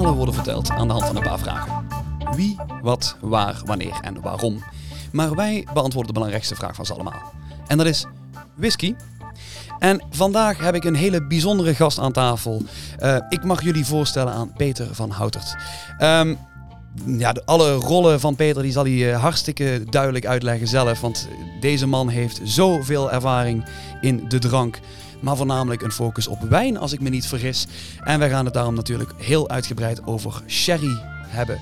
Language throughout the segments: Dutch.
verhalen worden verteld aan de hand van een paar vragen. Wie, wat, waar, wanneer en waarom. Maar wij beantwoorden de belangrijkste vraag van ze allemaal. En dat is whisky. En vandaag heb ik een hele bijzondere gast aan tafel. Uh, ik mag jullie voorstellen aan Peter van Houtert. Um, ja, alle rollen van Peter die zal hij uh, hartstikke duidelijk uitleggen zelf. Want deze man heeft zoveel ervaring in de drank. Maar voornamelijk een focus op wijn, als ik me niet vergis. En wij gaan het daarom natuurlijk heel uitgebreid over sherry hebben.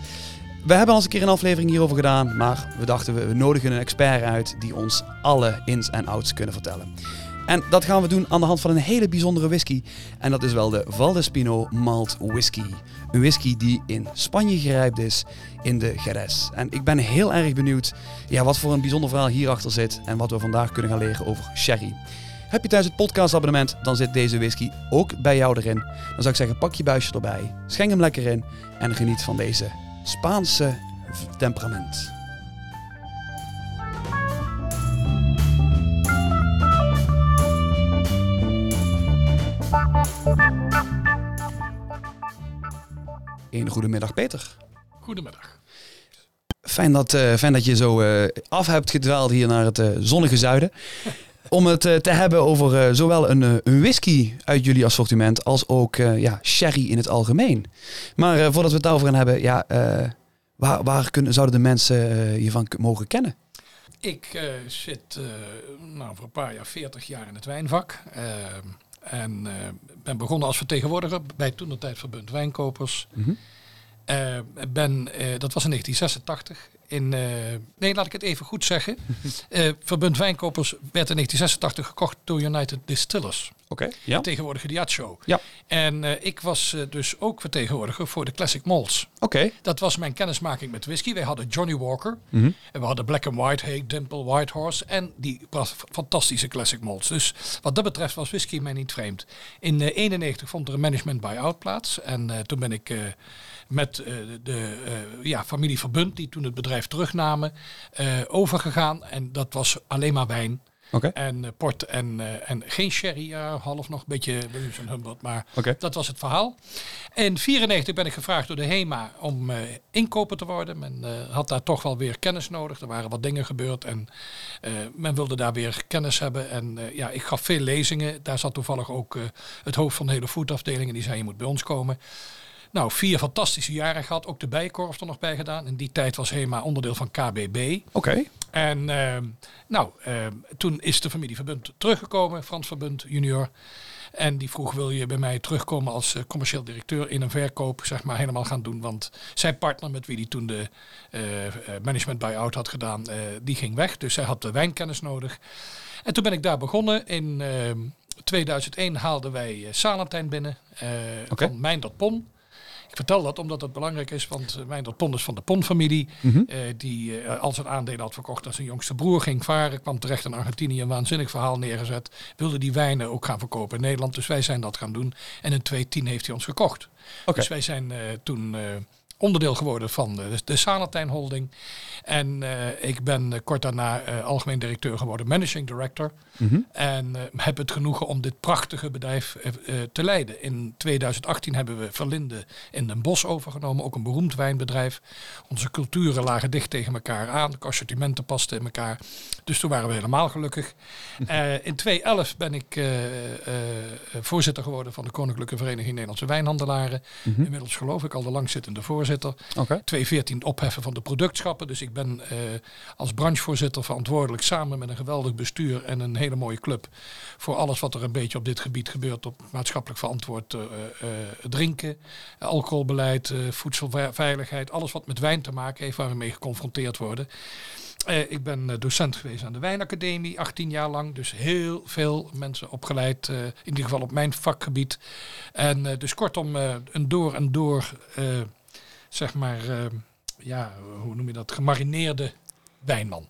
We hebben al eens een keer een aflevering hierover gedaan, maar we dachten we, nodigen een expert uit die ons alle ins en outs kunnen vertellen. En dat gaan we doen aan de hand van een hele bijzondere whisky. En dat is wel de Valdespino Malt Whisky. Een whisky die in Spanje gerijpt is in de Jerez. En ik ben heel erg benieuwd ja, wat voor een bijzonder verhaal hierachter zit en wat we vandaag kunnen gaan leren over sherry. Heb je tijdens het podcastabonnement, dan zit deze whisky ook bij jou erin. Dan zou ik zeggen, pak je buisje erbij, schenk hem lekker in en geniet van deze Spaanse temperament. Een goedemiddag Peter. Goedemiddag. Fijn dat, uh, fijn dat je zo uh, af hebt gedwaald hier naar het uh, zonnige zuiden. Om het te hebben over zowel een, een, whisky uit jullie assortiment als ook ja, sherry in het algemeen. Maar voordat we het daarover gaan hebben, ja, waar, waar kunnen, zouden de mensen je van mogen kennen? Ik zit nou, voor een paar jaar, 40 jaar in het wijnvak. En uh, ben begonnen als vertegenwoordiger bij toen de tijd Verbund Wijnkopers. Mm -hmm. Uh, ben, uh, dat was in 1986. In, nee, laat ik het even goed zeggen. Verbund Wijnkopers werd in 1986 gekocht door United Distillers. Oké. Okay, ja. Tegenwoordig Diageo. Ja. En ik was dus ook vertegenwoordiger voor de Classic Malts. Oké. Okay. Dat was mijn kennismaking met whisky. Wij hadden Johnny Walker. Mm -hmm. En we hadden Black and White, Hay, Dimple, White Horse. En die fantastische Classic Malts. Dus wat dat betreft was whisky mij niet vreemd. In 1991 vond er een management buy-out plaats. En uh, toen ben ik uh, met uh, de ja, familie Verbund, die toen het bedrijf terugnamen, overgegaan. En dat was alleen maar wijn. Okay. En port en, en geen sherry, half nog een beetje Williams en Humboldt, maar okay. dat was het verhaal. In 94 ben ik gevraagd door de HEMA om inkoper te worden. Men had daar toch wel weer kennis nodig. Er waren wat dingen gebeurd en men wilde daar weer kennis hebben. En ja, ik gaf veel lezingen. Daar zat toevallig ook het hoofd van de hele foodafdeling en die zei je moet bij ons komen. Nou, vier fantastische jaren gehad. Ook de bijkorf er nog bij gedaan. In die tijd was HEMA onderdeel van KBB. Oké. Okay. En uh, nou, uh, toen is de familie Verbund teruggekomen, Frans Verbund junior. En die vroeg, wil je bij mij terugkomen als uh, commercieel directeur in een verkoop, zeg maar, helemaal gaan doen. Want zijn partner met wie hij toen de uh, management buy-out had gedaan, die ging weg. Dus hij had de wijnkennis nodig. En toen ben ik daar begonnen. In 2001 haalden wij Salentijn binnen, okay. van Mijn Pon. Ik vertel dat omdat het belangrijk is, want mijn dat Pon is van de Pon-familie. Mhm. Mm -hmm. uh, die uh, al zijn aandelen had verkocht aan zijn jongste broer, ging varen, kwam terecht in Argentinië, een waanzinnig verhaal neergezet. Wilde die wijnen ook gaan verkopen in Nederland, dus wij zijn dat gaan doen. En in 2010 heeft hij ons gekocht. Okay. Dus wij zijn toen onderdeel geworden van de, de Sanatijn Holding. En uh, ik ben uh, kort daarna uh, algemeen directeur geworden, managing director. Mm -hmm. En heb het genoegen om dit prachtige bedrijf te leiden. In 2018 hebben we Verlinde in Den Bosch overgenomen, ook een beroemd wijnbedrijf. Onze culturen lagen dicht tegen elkaar aan, de assortimenten pasten in elkaar. Dus toen waren we helemaal gelukkig. in 2011 ben ik voorzitter geworden van de Koninklijke Vereniging Nederlandse Wijnhandelaren. Mhm. Mm -hmm. Inmiddels geloof ik al de langzittende voorzitter. Okay. 2014 opheffen van de productschappen. Dus ik ben uh, als branchevoorzitter verantwoordelijk samen met een geweldig bestuur en een hele mooie club voor alles wat er een beetje op dit gebied gebeurt op maatschappelijk verantwoord uh, uh, drinken, alcoholbeleid, voedselveiligheid, alles wat met wijn te maken heeft waar we mee geconfronteerd worden. Uh, ik ben uh, docent geweest aan de Wijnacademie, 18 jaar lang. Dus heel veel mensen opgeleid, uh, in ieder geval op mijn vakgebied. En dus kortom, een door en door, zeg maar, ja, hoe noem je dat, gemarineerde wijnman.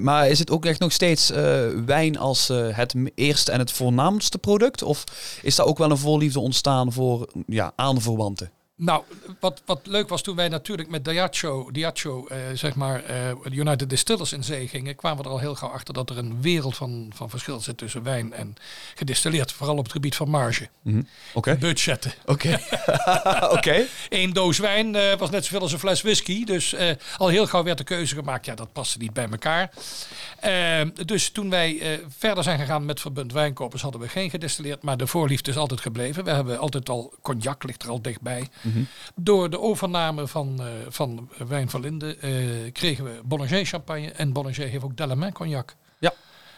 Maar is het ook echt nog steeds wijn als het eerste en het voornaamste product? Of is daar ook wel een voorliefde ontstaan voor ja, aanverwanten? Nou, wat, wat leuk was toen wij natuurlijk met Diageo, Diageo eh, zeg maar, eh, United Distillers in zee gingen, kwamen we er al heel gauw achter dat er een wereld van, van verschil zit tussen wijn en gedistilleerd. Vooral op het gebied van marge. Oké. Budgetten. Oké. Oké. Eén doos wijn eh, was net zoveel als een fles whisky. Dus al heel gauw werd de keuze gemaakt. Ja, dat paste niet bij elkaar. Dus toen wij verder zijn gegaan met Verbund Wijnkopers, hadden we geen gedistilleerd. Maar de voorliefde is altijd gebleven. We hebben altijd al, cognac ligt er al dichtbij. Door de overname van, eh, van Wijn van Linden eh, kregen we Bollinger champagne. En Bollinger heeft ook Delamain cognac. Ja.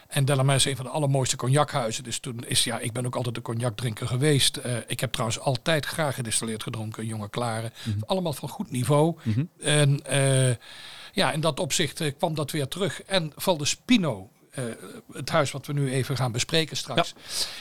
En Delamain is een van de allermooiste cognachuizen. Dus toen is, ja, ik ben ook altijd een cognacdrinker geweest. Eh, ik heb trouwens altijd graag gedistilleerd gedronken, jonge klaren. Allemaal van goed niveau. En eh, ja, in dat opzicht kwam dat weer terug. En Val eh, het huis wat we nu even gaan bespreken straks.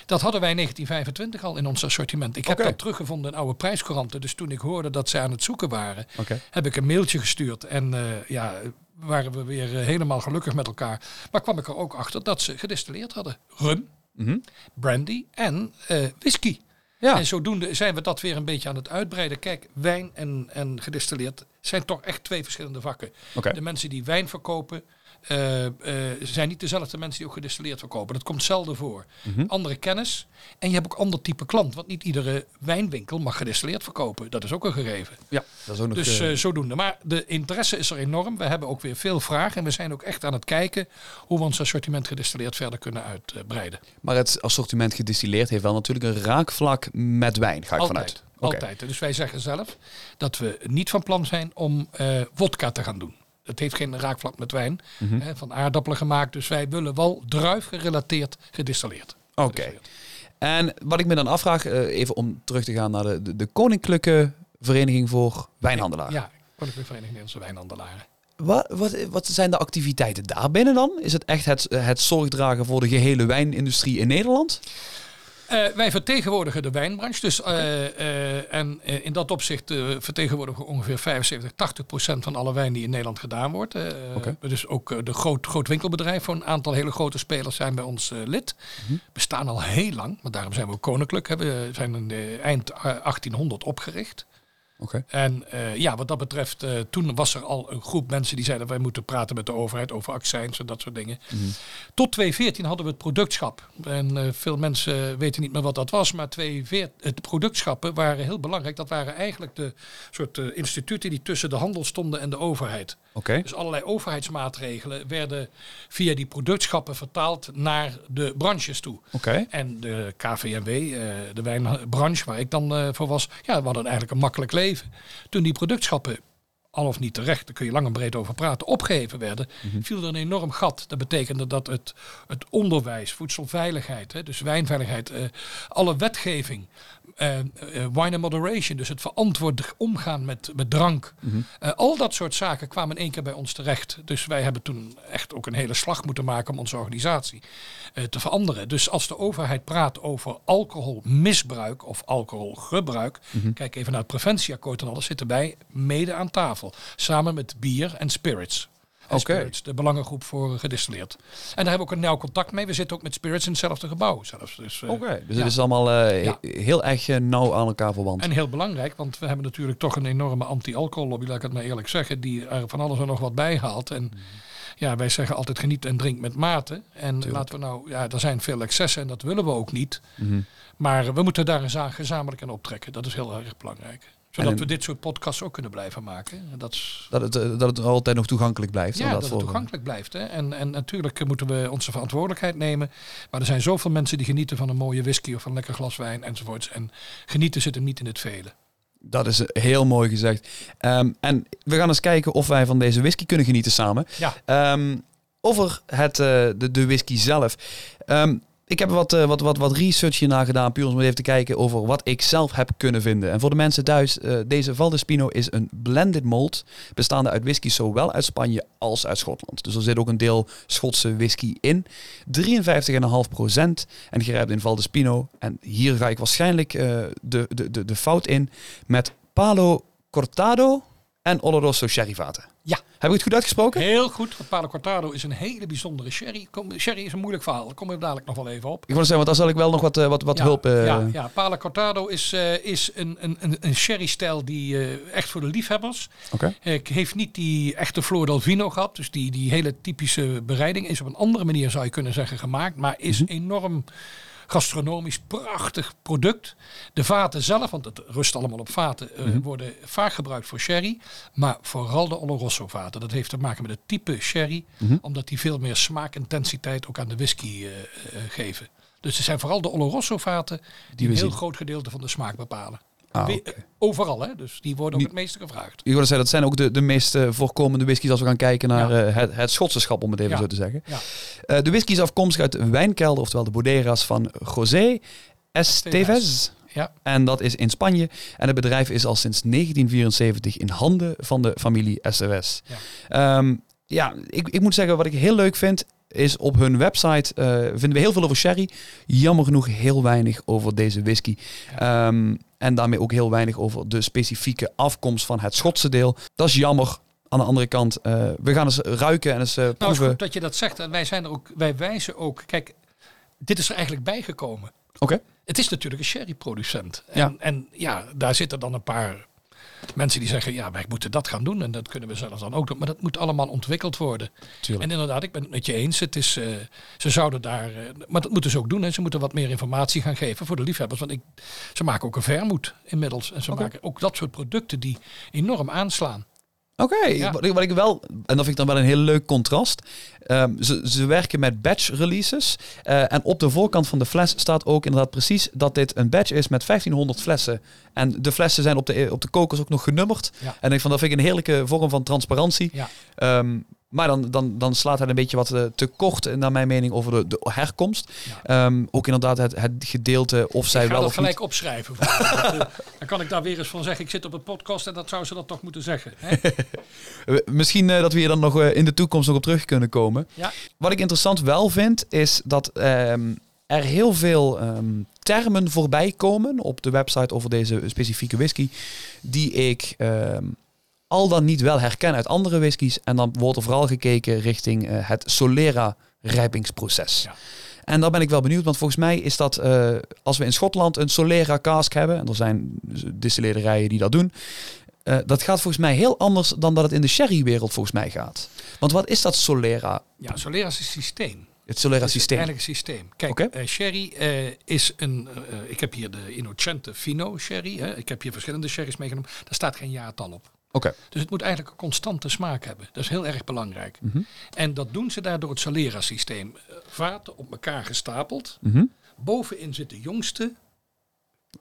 Dat hadden wij in 1925 al in ons assortiment. Ik heb dat teruggevonden in oude prijscouranten. Dus toen ik hoorde dat zij aan het zoeken waren, heb ik een mailtje gestuurd. En eh, ja, waren we weer eh, helemaal gelukkig met elkaar. Maar kwam ik er ook achter dat ze gedistilleerd hadden. Rum, Mhm. brandy en whisky. Ja. En zodoende zijn we dat weer een beetje aan het uitbreiden. Kijk, wijn en, en gedistilleerd zijn toch echt twee verschillende vakken. De mensen die wijn verkopen, eh, eh, zijn niet dezelfde mensen die ook gedistilleerd verkopen. Dat komt zelden voor. Mhm. Andere kennis. En je hebt ook ander type klant. Want niet iedere wijnwinkel mag gedistilleerd verkopen. Dat is ook een gegeven. Ja, dat is ook nog... Dus eh, zodoende. Maar de interesse is er enorm. We hebben ook weer veel vragen. En we zijn ook echt aan het kijken hoe we ons assortiment gedistilleerd verder kunnen uitbreiden. maar het assortiment gedistilleerd heeft wel natuurlijk een raakvlak met wijn, ga ik Altijd. vanuit. Altijd. Dus wij zeggen zelf dat we niet van plan zijn om wodka te gaan doen. Het heeft geen raakvlak met wijn. Mhm. Hè, van aardappelen gemaakt. Dus wij willen wel druif gerelateerd gedistilleerd. Oké. En wat ik me dan afvraag, eh, even om terug te gaan naar de, de, de Koninklijke Vereniging voor Wijnhandelaren. Ja, Koninklijke Vereniging Nederlandse Wijnhandelaren. Wat, wat, wat zijn de activiteiten daarbinnen dan? Is het echt het, het zorgdragen voor de gehele wijnindustrie in Nederland? Eh, wij vertegenwoordigen de wijnbranche. Dus, eh, eh, en in dat opzicht vertegenwoordigen we ongeveer 75, 80 procent van alle wijn die in Nederland gedaan wordt. Dus ook de groot, groot winkelbedrijf voor een aantal hele grote spelers zijn bij ons lid. Bestaan al heel lang, maar daarom zijn we ook koninklijk. hè. We zijn in eind eh, 1800 opgericht. En eh, ja, wat dat betreft, eh, toen was er al een groep mensen die zeiden wij moeten praten met de overheid over accijns en dat soort dingen. Tot 2014 hadden we het productschap. En eh, veel mensen weten niet meer wat dat was, maar 2014, het productschappen waren heel belangrijk. Dat waren eigenlijk de soort instituten die tussen de handel stonden en de overheid. Dus allerlei overheidsmaatregelen werden via die productschappen vertaald naar de branches toe. En de KVMW, de wijnbranche waar ik dan voor was, ja, we hadden eigenlijk een makkelijk leven. Toen die productschappen, al of niet terecht, daar kun je lang en breed over praten, opgeheven werden, viel er een enorm gat. Dat betekende dat het, het onderwijs, voedselveiligheid, hè, dus wijnveiligheid, eh, alle wetgeving, eh, eh, wine and moderation, dus het verantwoord omgaan met, met drank. Eh, al dat soort zaken kwamen in één keer bij ons terecht. Dus wij hebben toen echt ook een hele slag moeten maken om onze organisatie te veranderen. Dus als de overheid praat over alcoholmisbruik of alcoholgebruik, kijk even naar het preventieakkoord en alles, zitten wij mede aan tafel. Samen met bier en spirits. En Oké. Spirits, de belangengroep voor eh, gedistilleerd. En daar hebben we ook een nauw contact mee. We zitten ook met Spirits in hetzelfde gebouw zelfs. Dus, eh, Oké. Dus ja. het is allemaal eh, Ja. heel erg nauw aan elkaar verwant. En heel belangrijk, want we hebben natuurlijk toch een enorme anti-alcohol-lobby, laat ik het maar eerlijk zeggen, die er van alles en nog wat bij haalt. En ja, wij zeggen altijd geniet en drink met mate. En laten we nou, ja, er zijn veel excessen en dat willen we ook niet. Mhm. Maar we moeten daar een gezamenlijk aan optrekken. Dat is heel erg belangrijk. Zodat En- we dit soort podcasts ook kunnen blijven maken. En dat het, eh, dat het altijd nog toegankelijk blijft. ja, dat het toegankelijk blijft. Hè? En, en natuurlijk moeten we onze verantwoordelijkheid nemen. Maar er zijn zoveel mensen die genieten van een mooie whisky of een lekker glas wijn enzovoorts. En genieten zit hem niet in het vele. Dat is eh, heel mooi gezegd. Ehm, en we gaan eens kijken of wij van deze whisky kunnen genieten samen. Ja. Ehm, over het, eh, de, de whisky zelf. Ehm, ik heb wat, eh, wat, wat, wat research hierna gedaan, puur om even te kijken over wat ik zelf heb kunnen vinden. En voor de mensen thuis, eh, deze Valdespino is een blended malt, bestaande uit whisky zowel uit Spanje als uit Schotland. Dus er zit ook een deel Schotse whisky in. 53,5% en gerijpt in Valdespino. En hier ga ik waarschijnlijk eh, de, de, de, de fout in met Palo Cortado en Oloroso sherryvaten. Ja, Heb ik het goed uitgesproken? Heel goed, want Palo Cortado is een hele bijzondere sherry. Kom, sherry is een moeilijk verhaal, daar kom ik dadelijk nog wel even op. Ik wil zeggen, want daar zal ik wel nog wat, eh, wat, wat ja, hulp... eh, ja, ja, Palo Cortado is, eh, is een, een, een, een sherry-stijl die echt voor de liefhebbers. Oké. Heeft niet die echte Flor del Vino gehad. Dus die, die hele typische bereiding is op een andere manier, zou je kunnen zeggen, gemaakt. Maar is Mhm. enorm gastronomisch prachtig product. De vaten zelf, want het rust allemaal op vaten, eh, Mhm. worden vaak gebruikt voor sherry. Maar vooral de Oloroso vaten. Dat heeft te maken met het type sherry. Mhm. Omdat die veel meer smaakintensiteit ook aan de whisky eh, eh, geven. Dus het zijn vooral de Oloroso vaten die, een heel zien. groot gedeelte van de smaak bepalen. Ah. Overal, hè? Dus die worden ook het meeste gevraagd. Ik wilde zeggen, dat zijn ook de, de meest voorkomende whiskies als we gaan kijken naar Ja. eh, het, het Schotse schap, om het even Ja. zo te zeggen. Ja. Eh, de whisky is afkomstig uit de wijnkelder, oftewel de bodegas van José Estevez. Ja. En dat is in Spanje. En het bedrijf is al sinds 1974 in handen van de familie Estevez. Ja. Ehm, ja, ik, ik moet zeggen, wat ik heel leuk vind, is op hun website eh, vinden we heel veel over sherry. Jammer genoeg heel weinig over deze whisky. Ehm, en daarmee ook heel weinig over de specifieke afkomst van het Schotse deel. Dat is jammer. Aan de andere kant, eh, we gaan eens ruiken en eens eh, Nou, proeven. goed dat je dat zegt. En wij, zijn er ook, wij wijzen ook. Kijk, dit is er eigenlijk bijgekomen. Oké. Het is natuurlijk een sherryproducent. En ja. en ja, daar zitten dan een paar mensen die zeggen: ja, wij moeten dat gaan doen. En dat kunnen we zelf dan ook doen. Maar dat moet allemaal ontwikkeld worden. Tuurlijk. En inderdaad, ik ben het met je eens. Het is, eh, ze zouden daar. eh, maar dat moeten ze ook doen. En ze moeten wat meer informatie gaan geven voor de liefhebbers. Want ik, ze maken ook een vermoed inmiddels. En ze maken ook dat soort producten die enorm aanslaan. Oké, Ja. wat, ik- wat ik wel, en dat vind ik dan wel een heel leuk contrast. Ehm, ze, ze werken met batch releases. eh, en op de voorkant van de fles staat ook inderdaad precies dat dit een batch is met 1500 flessen. En de flessen zijn op de, op de kokers ook nog genummerd. Ja. En ik van dat vind ik een heerlijke vorm van transparantie. Ja. Ehm, maar dan, dan, dan slaat hij een beetje wat eh, te kort, eh, naar mijn mening, over de, de herkomst. Ehm, ook inderdaad het, het gedeelte of zij ik ga wel dat of niet. gelijk opschrijven. dan kan ik daar weer eens van zeggen. Ik zit op een podcast en dat zou ze dat toch moeten zeggen. Hè? Misschien eh, dat we hier dan nog in de toekomst nog op terug kunnen komen. Ja. Wat ik interessant wel vind, is dat ehm, er heel veel ehm, termen voorbij komen op de website over deze specifieke whisky, die ik al dan niet wel herken uit andere whiskies. En dan wordt er vooral gekeken richting eh, het Solera rijpingsproces. Ja. En daar ben ik wel benieuwd, want volgens mij is dat, eh, als we in Schotland een Solera cask hebben, en er zijn distilleerderijen die dat doen, eh, dat gaat volgens mij heel anders dan dat het in de sherrywereld volgens mij gaat. Want wat is dat Solera? Ja, Solera is een systeem. Het Solera Het systeem. Eigenlijk een systeem. Kijk, sherry is een... ik heb hier de Innocente Fino sherry. Hè. Ik heb hier verschillende sherry's meegenomen. Daar staat geen jaartal op. Dus het moet eigenlijk een constante smaak hebben. Dat is heel erg belangrijk. Mhm. En dat doen ze daar door het Solera-systeem. Eh, vaten op elkaar gestapeld. Mhm. Bovenin zit de jongste,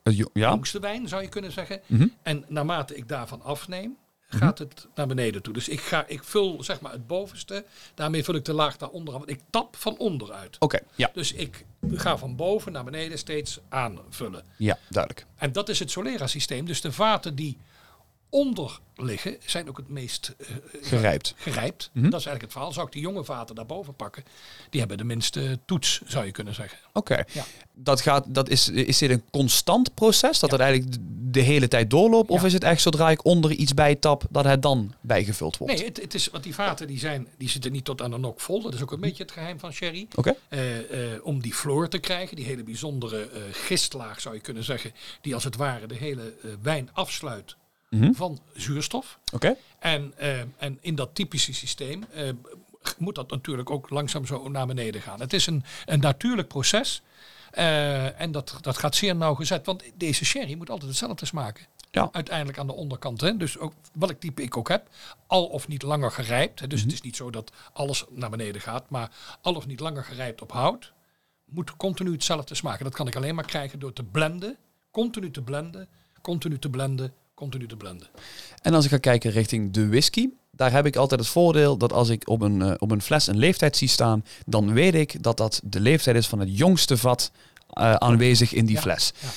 Eh, jo- ja. jongste wijn, zou je kunnen zeggen. Mhm. En naarmate ik daarvan afneem, gaat het naar beneden toe. Dus ik, ga, ik vul zeg maar het bovenste, daarmee vul ik de laag daaronder aan. Want ik tap van onderuit. Oké, ja. Dus ik ga van boven naar beneden steeds aanvullen. Ja, duidelijk. En dat is het Solera-systeem. Dus de vaten die onder liggen, zijn ook het meest eh, Gerijpt. gerijpt. Mhm. Dat is eigenlijk het verhaal. Zou ik die jonge vaten daarboven pakken, die hebben de minste toets, zou je kunnen zeggen. Oké. Ja. Dat gaat, dat is, is dit een constant proces? Dat het eigenlijk de hele tijd doorloopt? Of is het echt zodra ik onder iets bij tap, dat het dan bijgevuld wordt? Nee, het, het is, want die vaten die zijn, die zitten niet tot aan de nok vol. Dat is ook een beetje het geheim van sherry. Oké. Eh, om die floor te krijgen, die hele bijzondere gistlaag zou je kunnen zeggen, die als het ware de hele wijn afsluit Mhm. van zuurstof. Oké. En, eh, en in dat typische systeem eh, moet dat natuurlijk ook langzaam zo naar beneden gaan. Het is een, een natuurlijk proces. eh, en dat, dat gaat zeer nauwgezet. Want deze sherry moet altijd hetzelfde smaken. Ja. Uiteindelijk aan de onderkant. Hè? Dus ook welk type ik ook heb. Al of niet langer gerijpt. Hè? Dus Mhm. het is niet zo dat alles naar beneden gaat. Maar al of niet langer gerijpt op hout. Moet continu hetzelfde smaken. Dat kan ik alleen maar krijgen door te blenden. Continu te blenden. Continu te blenden. Continu te blenden. En als ik ga kijken richting de whisky, daar heb ik altijd het voordeel dat als ik op een, eh, op een fles een leeftijd zie staan, dan weet ik dat dat de leeftijd is van het jongste vat eh, aanwezig in die Ja, fles. ja.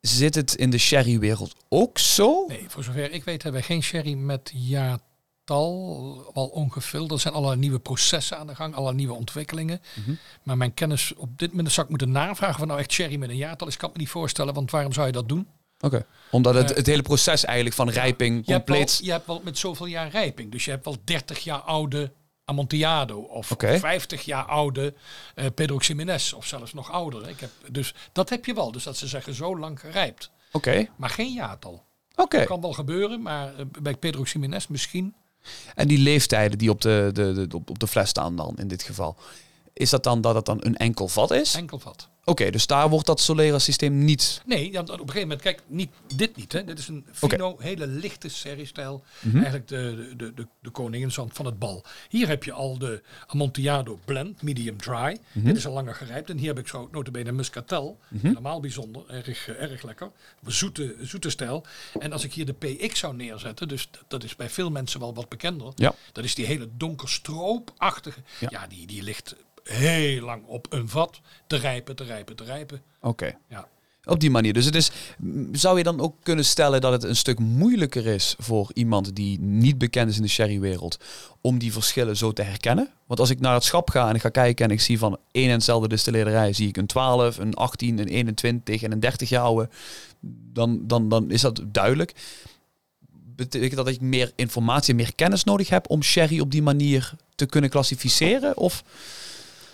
Zit het in de sherrywereld ook zo? Nee, voor zover ik weet hebben wij geen sherry met jaartal al ongevuld. Er zijn allerlei nieuwe processen aan de gang, allerlei nieuwe ontwikkelingen. Mhm. Maar mijn kennis op dit moment zou ik moeten navragen van nou echt sherry met een jaartal is, kan ik me niet voorstellen. Want waarom zou je dat doen? Oké. Omdat het, Eh, het hele proces eigenlijk van rijping Je hebt, wel, compleet... je hebt wel met zoveel jaar rijping. Dus je hebt wel 30 jaar oude Amontillado of Oké. 50 jaar oude eh Pedro Ximénez of zelfs nog ouder. Ik heb, dus dat heb je wel. Dus dat ze zeggen zo lang gerijpt. Oké. Maar geen jaartal. Oké. Kan wel gebeuren, maar eh, bij Pedro Ximénez misschien. En die leeftijden die op de, de, de, op, op de fles staan dan in dit geval. Is dat dan dat het dan een enkel vat is? Enkel vat. Oké, dus daar wordt dat Solera systeem niet... Nee, op een gegeven moment, kijk, niet, dit niet. Hè. Dit is een fino, hele lichte seriestijl. Mhm. Eigenlijk de, de, de, de koningin van het bal. Hier heb je al de Amontillado blend, medium dry. Mhm. Dit is al langer gerijpt. En hier heb ik zo notabene muscatel. Mhm. Helemaal bijzonder, erg, erg lekker. Zoete, zoete stijl. En als ik hier de PX zou neerzetten, dus dat, dat is bij veel mensen wel wat bekender. Ja. Dat is die hele donker stroopachtige. Ja. Ja, die, die ligt heel lang op een vat te rijpen, te rijpen, te rijpen. Oké. Ja. Op die manier. Dus het is, zou je dan ook kunnen stellen dat het een stuk moeilijker is voor iemand die niet bekend is in de sherrywereld om die verschillen zo te herkennen? Want als ik naar het schap ga en ik ga kijken en ik zie van één en hetzelfde distilleerderij, zie ik een 12, een 18, een 21 en een 30 jaar oude, dan, dan, dan is dat duidelijk. Betekent dat dat ik meer informatie, meer kennis nodig heb om sherry op die manier te kunnen klassificeren? Of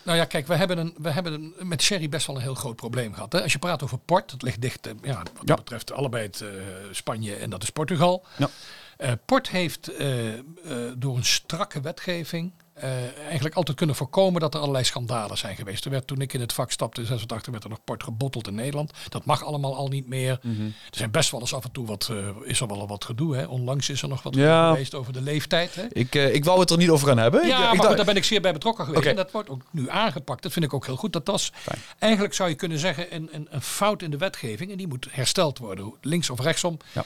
Nou ja, kijk, we hebben, een, we hebben een, met sherry best wel een heel groot probleem gehad. Hè? Als je praat over port, dat ligt dicht, eh, ja, wat Ja. dat betreft allebei het, eh, Spanje en dat is Portugal. Ja. Eh, port heeft door een strakke wetgeving eh, eigenlijk altijd kunnen voorkomen dat er allerlei schandalen zijn geweest. Er werd, toen ik in het vak stapte in 86 werd er nog port gebotteld in Nederland. Dat mag allemaal al niet meer. Mhm. Er zijn best wel eens af en toe wat, eh, is er wel wat gedoe. Hè? Onlangs is er nog wat Ja. geweest over de leeftijd. Hè? ik, eh, ik wou het er niet over gaan hebben. Ja, ik, ik maar dacht- goed, daar ben ik zeer bij betrokken geweest. En dat wordt ook nu aangepakt. Dat vind ik ook heel goed. Dat was Fijn. eigenlijk zou je kunnen zeggen een, een, een fout in de wetgeving. En die moet hersteld worden. Links of rechtsom. Ja.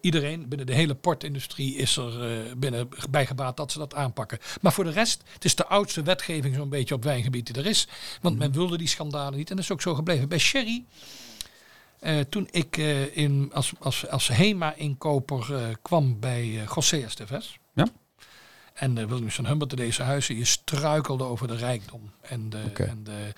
Iedereen binnen de hele portindustrie is er binnen bij gebaat dat ze dat aanpakken. Maar voor de rest, het is de oudste wetgeving zo'n beetje op wijngebied die er is. Want men wilde die schandalen niet. En dat is ook zo gebleven. Bij Sherry eh, toen ik eh, in, als, als, als HEMA-inkoper eh, kwam bij uh, José Esteves. En uh, Williams van Humbert, deze huizen, je struikelde over de rijkdom. En de, en de,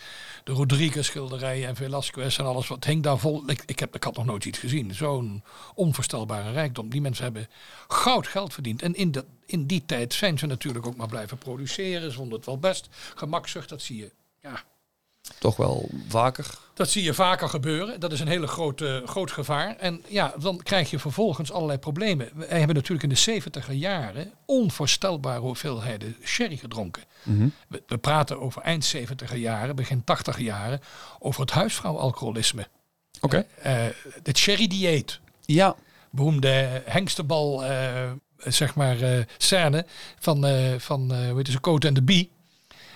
de Rodriguez schilderijen en Velasquez en alles wat hing daar vol. Ik, ik, heb, ik had nog nooit iets gezien. Zo'n onvoorstelbare rijkdom. Die mensen hebben goud geld verdiend. En in, in die tijd zijn ze natuurlijk ook maar blijven produceren. Ze vonden het wel best. Gemakzucht, dat zie je. Ja, Toch wel vaker. dat zie je vaker gebeuren. Dat is een hele grote, groot gevaar. En ja, dan krijg je vervolgens allerlei problemen. Wij hebben natuurlijk in de 70 jaren onvoorstelbare hoeveelheden sherry gedronken. Mhm. We, we praten over eind 70 jaren, begin 80 jaren, over het huisvrouwalcoholisme. Oké. Eh, het sherry-dieet. Ja. Beroemde hengstenbal, eh, zeg maar, eh, scène van, eh van eh, hoe heet ze, Coat en de Bie.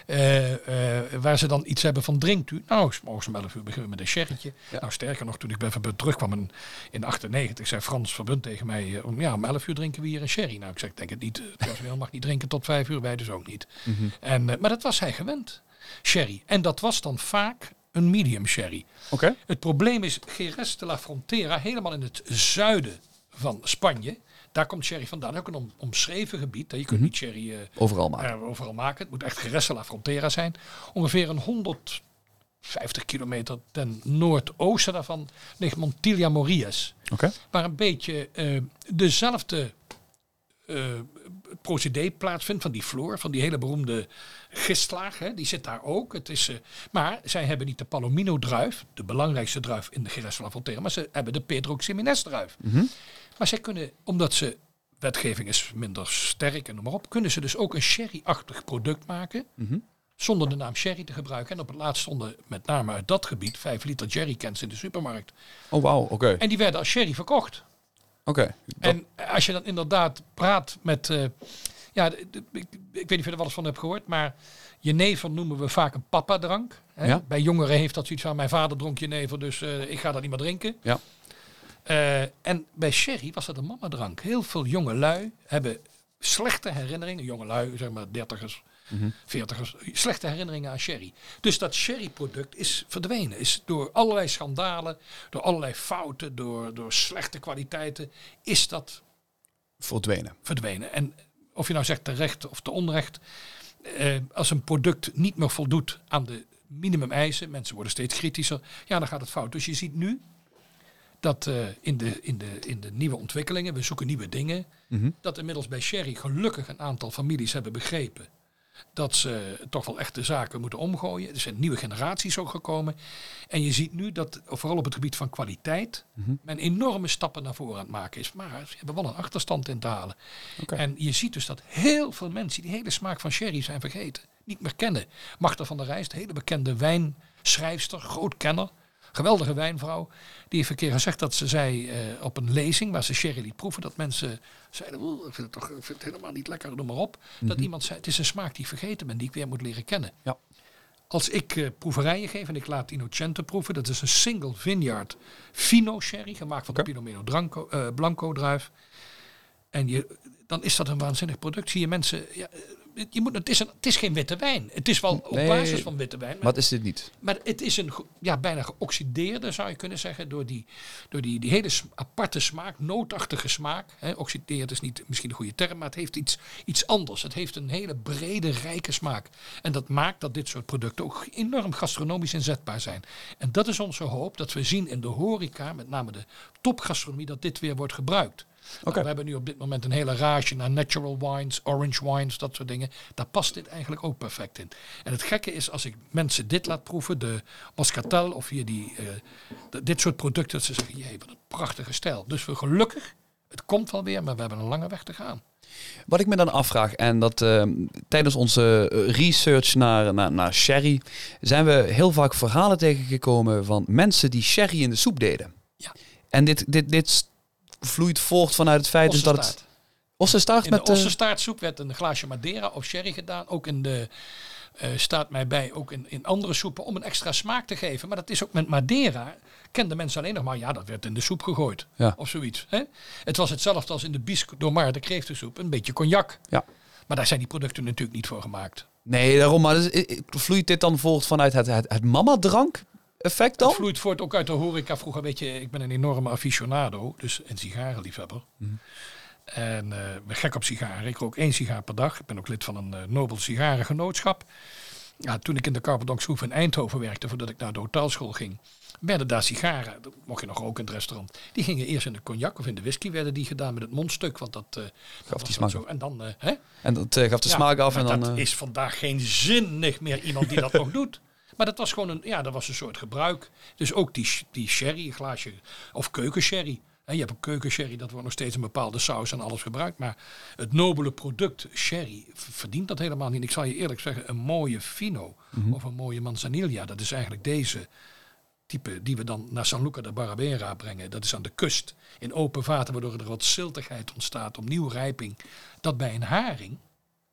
Eh, eh, waar ze dan iets hebben van drinkt u. Nou, s morgens om 11 uur beginnen we met een sherrytje. Ja. Nou, sterker nog, toen ik bij Verbund terugkwam in, in 98, zei Frans Verbund tegen mij, eh, om, ja, om 11 uur drinken we hier een sherry. Nou, ik zeg, ik denk het niet. Het personeel mag niet drinken tot 5 uur, wij dus ook niet. Mhm. En, maar dat was hij gewend, sherry. En dat was dan vaak een medium sherry. Oké. Het probleem is, Jerez de la Frontera, helemaal in het zuiden van Spanje. Daar komt sherry vandaan. Ook een om- omschreven gebied. Je kunt niet sherry eh, Overal maar. er overal maken. Het moet echt de la Frontera zijn. Ongeveer een 150 kilometer ten noordoosten daarvan ligt Montilla Morias. Oké. Waar een beetje eh, dezelfde eh, procedé plaatsvindt van die floor, van die hele beroemde gistlaag. Hè, die zit daar ook. Het is, eh, maar zij hebben niet de Palomino-druif, de belangrijkste druif in de de la Frontera, maar ze hebben de Pedro Ximénez-druif. Mhm. Maar zij kunnen, omdat ze, wetgeving is minder sterk en noem maar op, kunnen ze dus ook een sherry-achtig product maken. Mhm. Zonder de naam sherry te gebruiken. En op het laatst stonden met name uit dat gebied 5 liter jerrycans in de supermarkt. Oh, wauw. Oké. En die werden als sherry verkocht. Oké. Dat- En als je dan inderdaad praat met. eh, ja, ik, ik weet niet of je er wel eens van hebt gehoord, maar jenever noemen we vaak een papa-drank. Ja. Bij jongeren heeft dat zoiets van: mijn vader dronk jenever, dus eh, ik ga dat niet meer drinken. Ja. Eh, en bij sherry was dat een mama-drank. Heel veel jonge lui hebben slechte herinneringen, jonge lui, zeg maar dertigers, Mhm. veertigers, slechte herinneringen aan sherry. Dus dat sherry-product is verdwenen. Is door allerlei schandalen, door allerlei fouten, door, door slechte kwaliteiten, is dat Verdwenen. verdwenen. En of je nou zegt terecht of te onrecht, eh, als een product niet meer voldoet aan de minimumeisen, mensen worden steeds kritischer, ja, dan gaat het fout. Dus je ziet nu dat eh, in, de, in, de, in de nieuwe ontwikkelingen, we zoeken nieuwe dingen, Mhm. dat inmiddels bij Sherry gelukkig een aantal families hebben begrepen dat ze toch wel echt de zaken moeten omgooien. Er zijn nieuwe generaties ook gekomen. En je ziet nu dat, vooral op het gebied van kwaliteit, Mhm. men enorme stappen naar voren aan het maken is. Maar ze hebben wel een achterstand in te halen. En je ziet dus dat heel veel mensen die hele smaak van sherry zijn vergeten. Niet meer kennen. Magda van der Rijst, hele bekende wijnschrijfster, groot kenner. Geweldige wijnvrouw. Die heeft een keer gezegd dat ze zei eh, op een lezing waar ze sherry liet proeven. Dat mensen zeiden, "Oeh, ik vind het toch ik vind het helemaal niet lekker, noem maar op. Dat iemand zei, het is een smaak die ik vergeten ben, die ik weer moet leren kennen. Ja. Als ik eh, proeverijen geef en ik laat Innocente proeven, dat is een single vineyard Fino sherry, gemaakt van Oké. de Pinot eh, Blanco druif. En je, dan is dat een waanzinnig product. Zie je mensen, ja, eh, je moet, het, is een, het is geen witte wijn. Het is wel op Nee, basis van witte wijn. Maar, Wat is dit niet? maar het is een ja, bijna geoxideerde, zou je kunnen zeggen, door die, door die, die hele aparte smaak, nootachtige smaak. Hè, oxideerd is niet misschien een goede term, maar het heeft iets, iets anders. Het heeft een hele brede, rijke smaak. En dat maakt dat dit soort producten ook enorm gastronomisch inzetbaar zijn. En dat is onze hoop, dat we zien in de horeca, met name de topgastronomie, dat dit weer wordt gebruikt. Nou, we hebben nu op dit moment een hele rage naar natural wines, orange wines, dat soort dingen. Daar past dit eigenlijk ook perfect in. En het gekke is, als ik mensen dit laat proeven, de Moscatel of hier die, eh, dit soort producten, dat ze zeggen, jee, wat een prachtige stijl. Dus we gelukkig, het komt wel weer, maar we hebben een lange weg te gaan. Wat ik me dan afvraag, en dat eh, tijdens onze eh, research naar, naar, naar sherry, zijn we heel vaak verhalen tegengekomen van mensen die sherry in de soep deden. Ja. En dit, dit, dit vloeit voort vanuit het feit dus dat het... Ossenstaart. In met... de eh, ossenstaartsoep werd een glaasje Madeira of sherry gedaan. Ook in de, eh, staat mij bij, ook in, in andere soepen, om een extra smaak te geven. Maar dat is ook met Madeira, kenden mensen alleen nog maar, ja, dat werd in de soep gegooid. Ja. Of zoiets. Hè? Het was hetzelfde als in de bisque domar, de kreeftensoep, een beetje cognac. Ja. Maar daar zijn die producten natuurlijk niet voor gemaakt. Nee, daarom. Maar dus, vloeit dit dan voort vanuit het, het, het mama-drank effect dan? Het vloeit voort ook uit de horeca. Vroeger, weet je, ik ben een enorme aficionado, dus een sigarenliefhebber. Mhm. En ik ben gek op sigaren. Ik rook één sigaar per dag. Ik ben ook lid van een eh, Nobel Sigarengenootschap. Ja, toen ik in de Carbondonkshoef in Eindhoven werkte, voordat ik naar de hotelschool ging, werden daar sigaren, dat mocht je nog roken in het restaurant, die gingen eerst in de cognac of in de whisky, werden die gedaan met het mondstuk, want dat, eh, was die smaak zo. En dan, hè? En dat gaf de Ja, smaak af en dan... dat is vandaag geen zinnig meer iemand die dat nog doet. Maar dat was gewoon een, ja, dat was een soort gebruik. Dus ook die, die sherry, een glaasje, of keukensherry. Hè, je hebt een keukensherry, dat wordt nog steeds een bepaalde saus en alles gebruikt. Maar het nobele product sherry verdient dat helemaal niet. Ik zal je eerlijk zeggen, een mooie fino of een mooie manzanilla, dat is eigenlijk deze type die we dan naar San Luca de Barabera brengen. Dat is aan de kust, in open vaten, waardoor er wat ziltigheid ontstaat, opnieuw rijping. Dat bij een haring,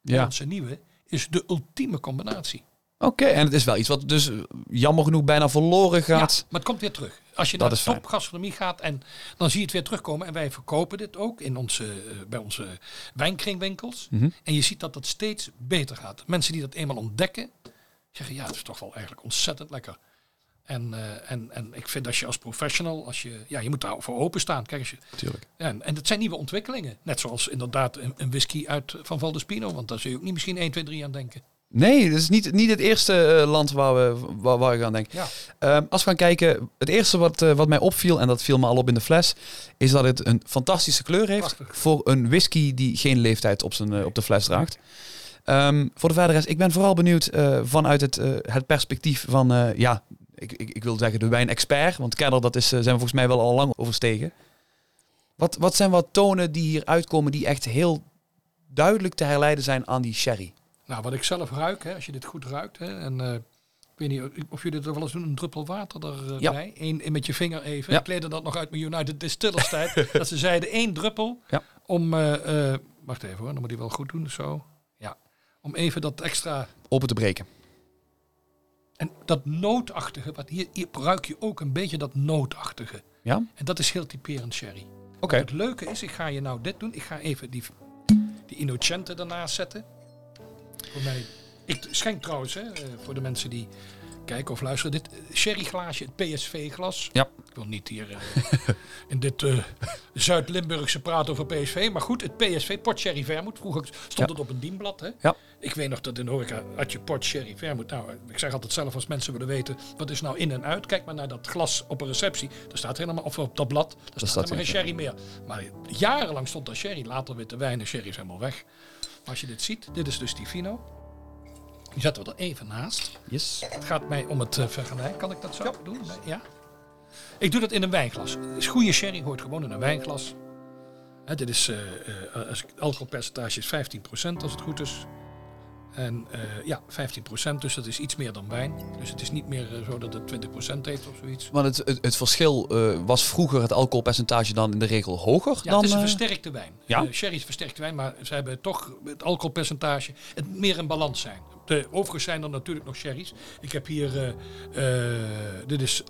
ja. onze nieuwe, is de ultieme combinatie. Oké, en het is wel iets wat dus jammer genoeg bijna verloren gaat. Ja, maar het komt weer terug. Als je Dat naar topgastronomie gaat en dan zie je het weer terugkomen. En wij verkopen dit ook in onze, eh, bij onze wijnkringwinkels. Mhm. En je ziet dat dat steeds beter gaat. Mensen die dat eenmaal ontdekken, zeggen ja, het is toch wel eigenlijk ontzettend lekker. En, eh, en, en ik vind als je als professional, als je, ja, je moet daar voor openstaan. Kijk, als je, Natuurlijk. ja, en, en dat zijn nieuwe ontwikkelingen. Net zoals inderdaad een, een whisky uit Van Valdespino. Want daar zul je ook niet misschien 1, 2, 3 aan denken. Nee, dat is niet, niet het eerste eh, land waar we waar, waar ik aan denk. Ja. Ehm, als we gaan kijken, het eerste wat, eh, wat mij opviel, en dat viel me al op in de fles, is dat het een fantastische kleur heeft Prachtig. voor een whisky die geen leeftijd op, zijn, eh, op de fles draagt. Ehm, voor de verdere rest, ik ben vooral benieuwd vanuit het, het perspectief van, ja, ik, ik, ik wil zeggen de wijn-expert, want kenner, dat is, zijn we volgens mij wel al lang overstegen. Wat, wat zijn wat tonen die hier uitkomen die echt heel duidelijk te herleiden zijn aan die sherry? Nou, wat ik zelf ruik, hè, als je dit goed ruikt. Hè, en eh, ik weet niet of jullie dit wel eens doen, een druppel water erbij. Ja. bij. Eén met je vinger even. Ja. Ik leerde dat nog uit mijn United Distillers tijd. dat ze zeiden één druppel Ja. om... eh, eh, wacht even hoor, dan moet hij wel goed doen. Zo. Ja. Om even dat extra... Open te breken. En dat nootachtige, wat hier, hier ruik je ook een beetje dat nootachtige. Ja? En dat is heel typerend sherry. Oké. Het leuke is, ik ga je nou dit doen. Ik ga even die, die Innocente ernaast zetten. Voor mij. Ik schenk trouwens, hè, eh, voor de mensen die kijken of luisteren. Dit eh, sherryglaasje, het PSV-glas. Ja. Ik wil niet hier eh, in dit Zuid-Limburgse praten over PSV. Maar goed, het PSV, Port Sherry Vermoed. Vroeger stond Ja. het op een dienblad. Hè? Ja. Ik weet nog dat in de horeca had je Port Sherry Vermoed. Nou, ik zeg altijd zelf als mensen willen weten wat is nou in en uit. Kijk maar naar dat glas op een receptie. Daar staat helemaal, of op dat blad, daar staat, staat helemaal geen er, sherry meer. Maar jarenlang stond daar sherry. Later witte wijn en sherry is helemaal weg. Als je dit ziet, dit is dus die Fino. Die zetten we er even naast. Yes. Het gaat mij om het uh, vergelijken. Kan ik dat zo doen? Ja. Ik doe dat in een wijnglas. Dus goede sherry hoort gewoon in een wijnglas. Hè, dit is, uh, uh, als alcoholpercentage is 15% als het goed is. En uh, ja, 15%, dus dat is iets meer dan wijn. Dus het is niet meer uh, zo dat het 20% heeft of zoiets. Want het, het, het verschil uh, was vroeger het alcoholpercentage dan in de regel hoger ja, dan... het is een versterkte wijn. Ja? sherry is versterkte wijn, maar ze hebben toch het alcoholpercentage het meer in balans zijn. De, overigens zijn er natuurlijk nog sherry's. Ik heb hier, dit is 18%,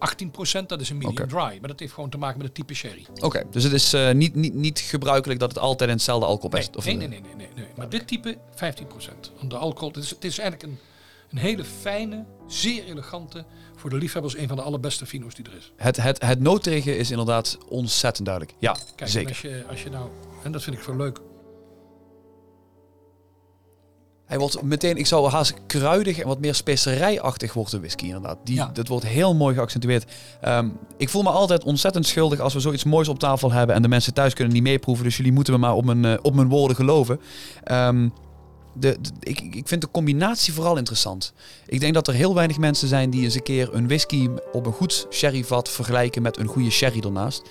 dat is een medium okay. dry. Maar dat heeft gewoon te maken met het type sherry. Oké, okay, dus het is niet, niet, niet gebruikelijk dat het altijd in hetzelfde alcoholpercentage... Nee, nee, nee, nee, nee, nee, Maar dit type 15%. Om de alcohol, het is, het is eigenlijk een, een hele fijne, zeer elegante, voor de liefhebbers een van de allerbeste vino's die er is. Het, het, het noterige is inderdaad ontzettend duidelijk. Ja, Kijk, zeker. Als je, als je nou, en dat vind ik wel leuk. Hij wordt meteen, ik zou haast kruidig en wat meer specerijachtig wordt de whisky inderdaad. Die, Ja. Dat wordt heel mooi geaccentueerd. Ehm, ik voel me altijd ontzettend schuldig als we zoiets moois op tafel hebben en de mensen thuis kunnen niet meeproeven. Dus jullie moeten me maar op mijn, eh, op mijn woorden geloven. Ehm, de, de- ik, ik vind de combinatie vooral interessant. Ik denk dat er heel weinig mensen zijn die eens een keer een whisky op een goed sherryvat vergelijken met een goede sherry ernaast.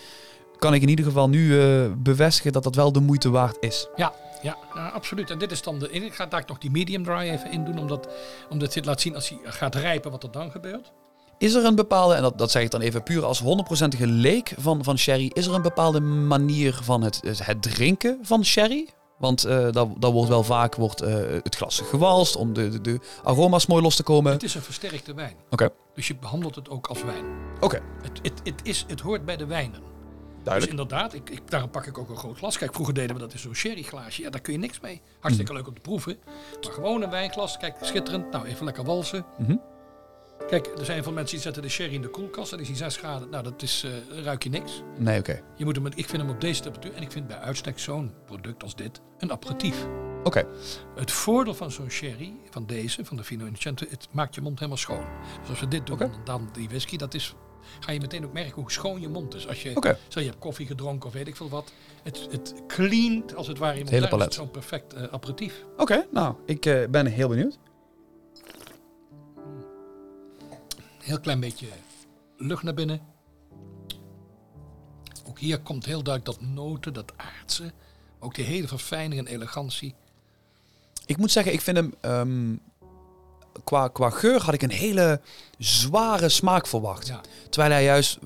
Kan ik in ieder geval nu eh, bevestigen dat dat wel de moeite waard is. Ja, ja, nou, absoluut. En dit is dan de. Ik ga daar nog die medium dry even in doen, omdat, omdat dit laat zien als hij gaat rijpen wat er dan gebeurt. Is er een bepaalde, en dat, dat zeg ik dan even puur als 100%ige leek van, van sherry, is er een bepaalde manier van het, het, drinken van sherry? Want eh dat, dat wordt wel vaak wordt, eh, het glas gewalst om de, de, de aroma's mooi los te komen. Het is een versterkte wijn. Oké, Dus je behandelt het ook als wijn. oké, Het, het, het, is, het hoort bij de wijnen. Dus duidelijk. inderdaad, ik, ik, daarom pak ik ook een groot glas. Kijk, vroeger deden we dat in zo'n sherryglaasje. Ja, daar kun je niks mee. Hartstikke leuk om te proeven. Maar gewoon een wijnglas. Kijk, schitterend. Nou, even lekker walsen. Mhm. Kijk, er zijn veel mensen die zetten de sherry in de koelkast. En die zien 6 graden. Nou, dat is, eh, ruik je niks. Nee, oké. Je moet hem, ik vind hem op deze temperatuur. En ik vind bij uitstek zo'n product als dit een aperitief. Oké, Het voordeel van zo'n sherry, van deze, van de Fino Innocente, het maakt je mond helemaal schoon. Dus als we dit doen, Oké. dan, dan die whisky, dat is, ga je meteen ook merken hoe schoon je mond is. Als je, Oké. stel je hebt koffie gedronken of weet ik veel wat, het, het cleant als het ware mond. hele palet. Zo'n perfect eh, aperitief. Oké, nou, ik eh, ben heel benieuwd. Heel klein beetje lucht naar binnen. Ook hier komt heel duidelijk dat noten, dat aardse. Ook die hele verfijning en elegantie. Ik moet zeggen, ik vind hem ehm, qua, qua geur had ik een hele zware smaak verwacht. Ja. Terwijl hij juist,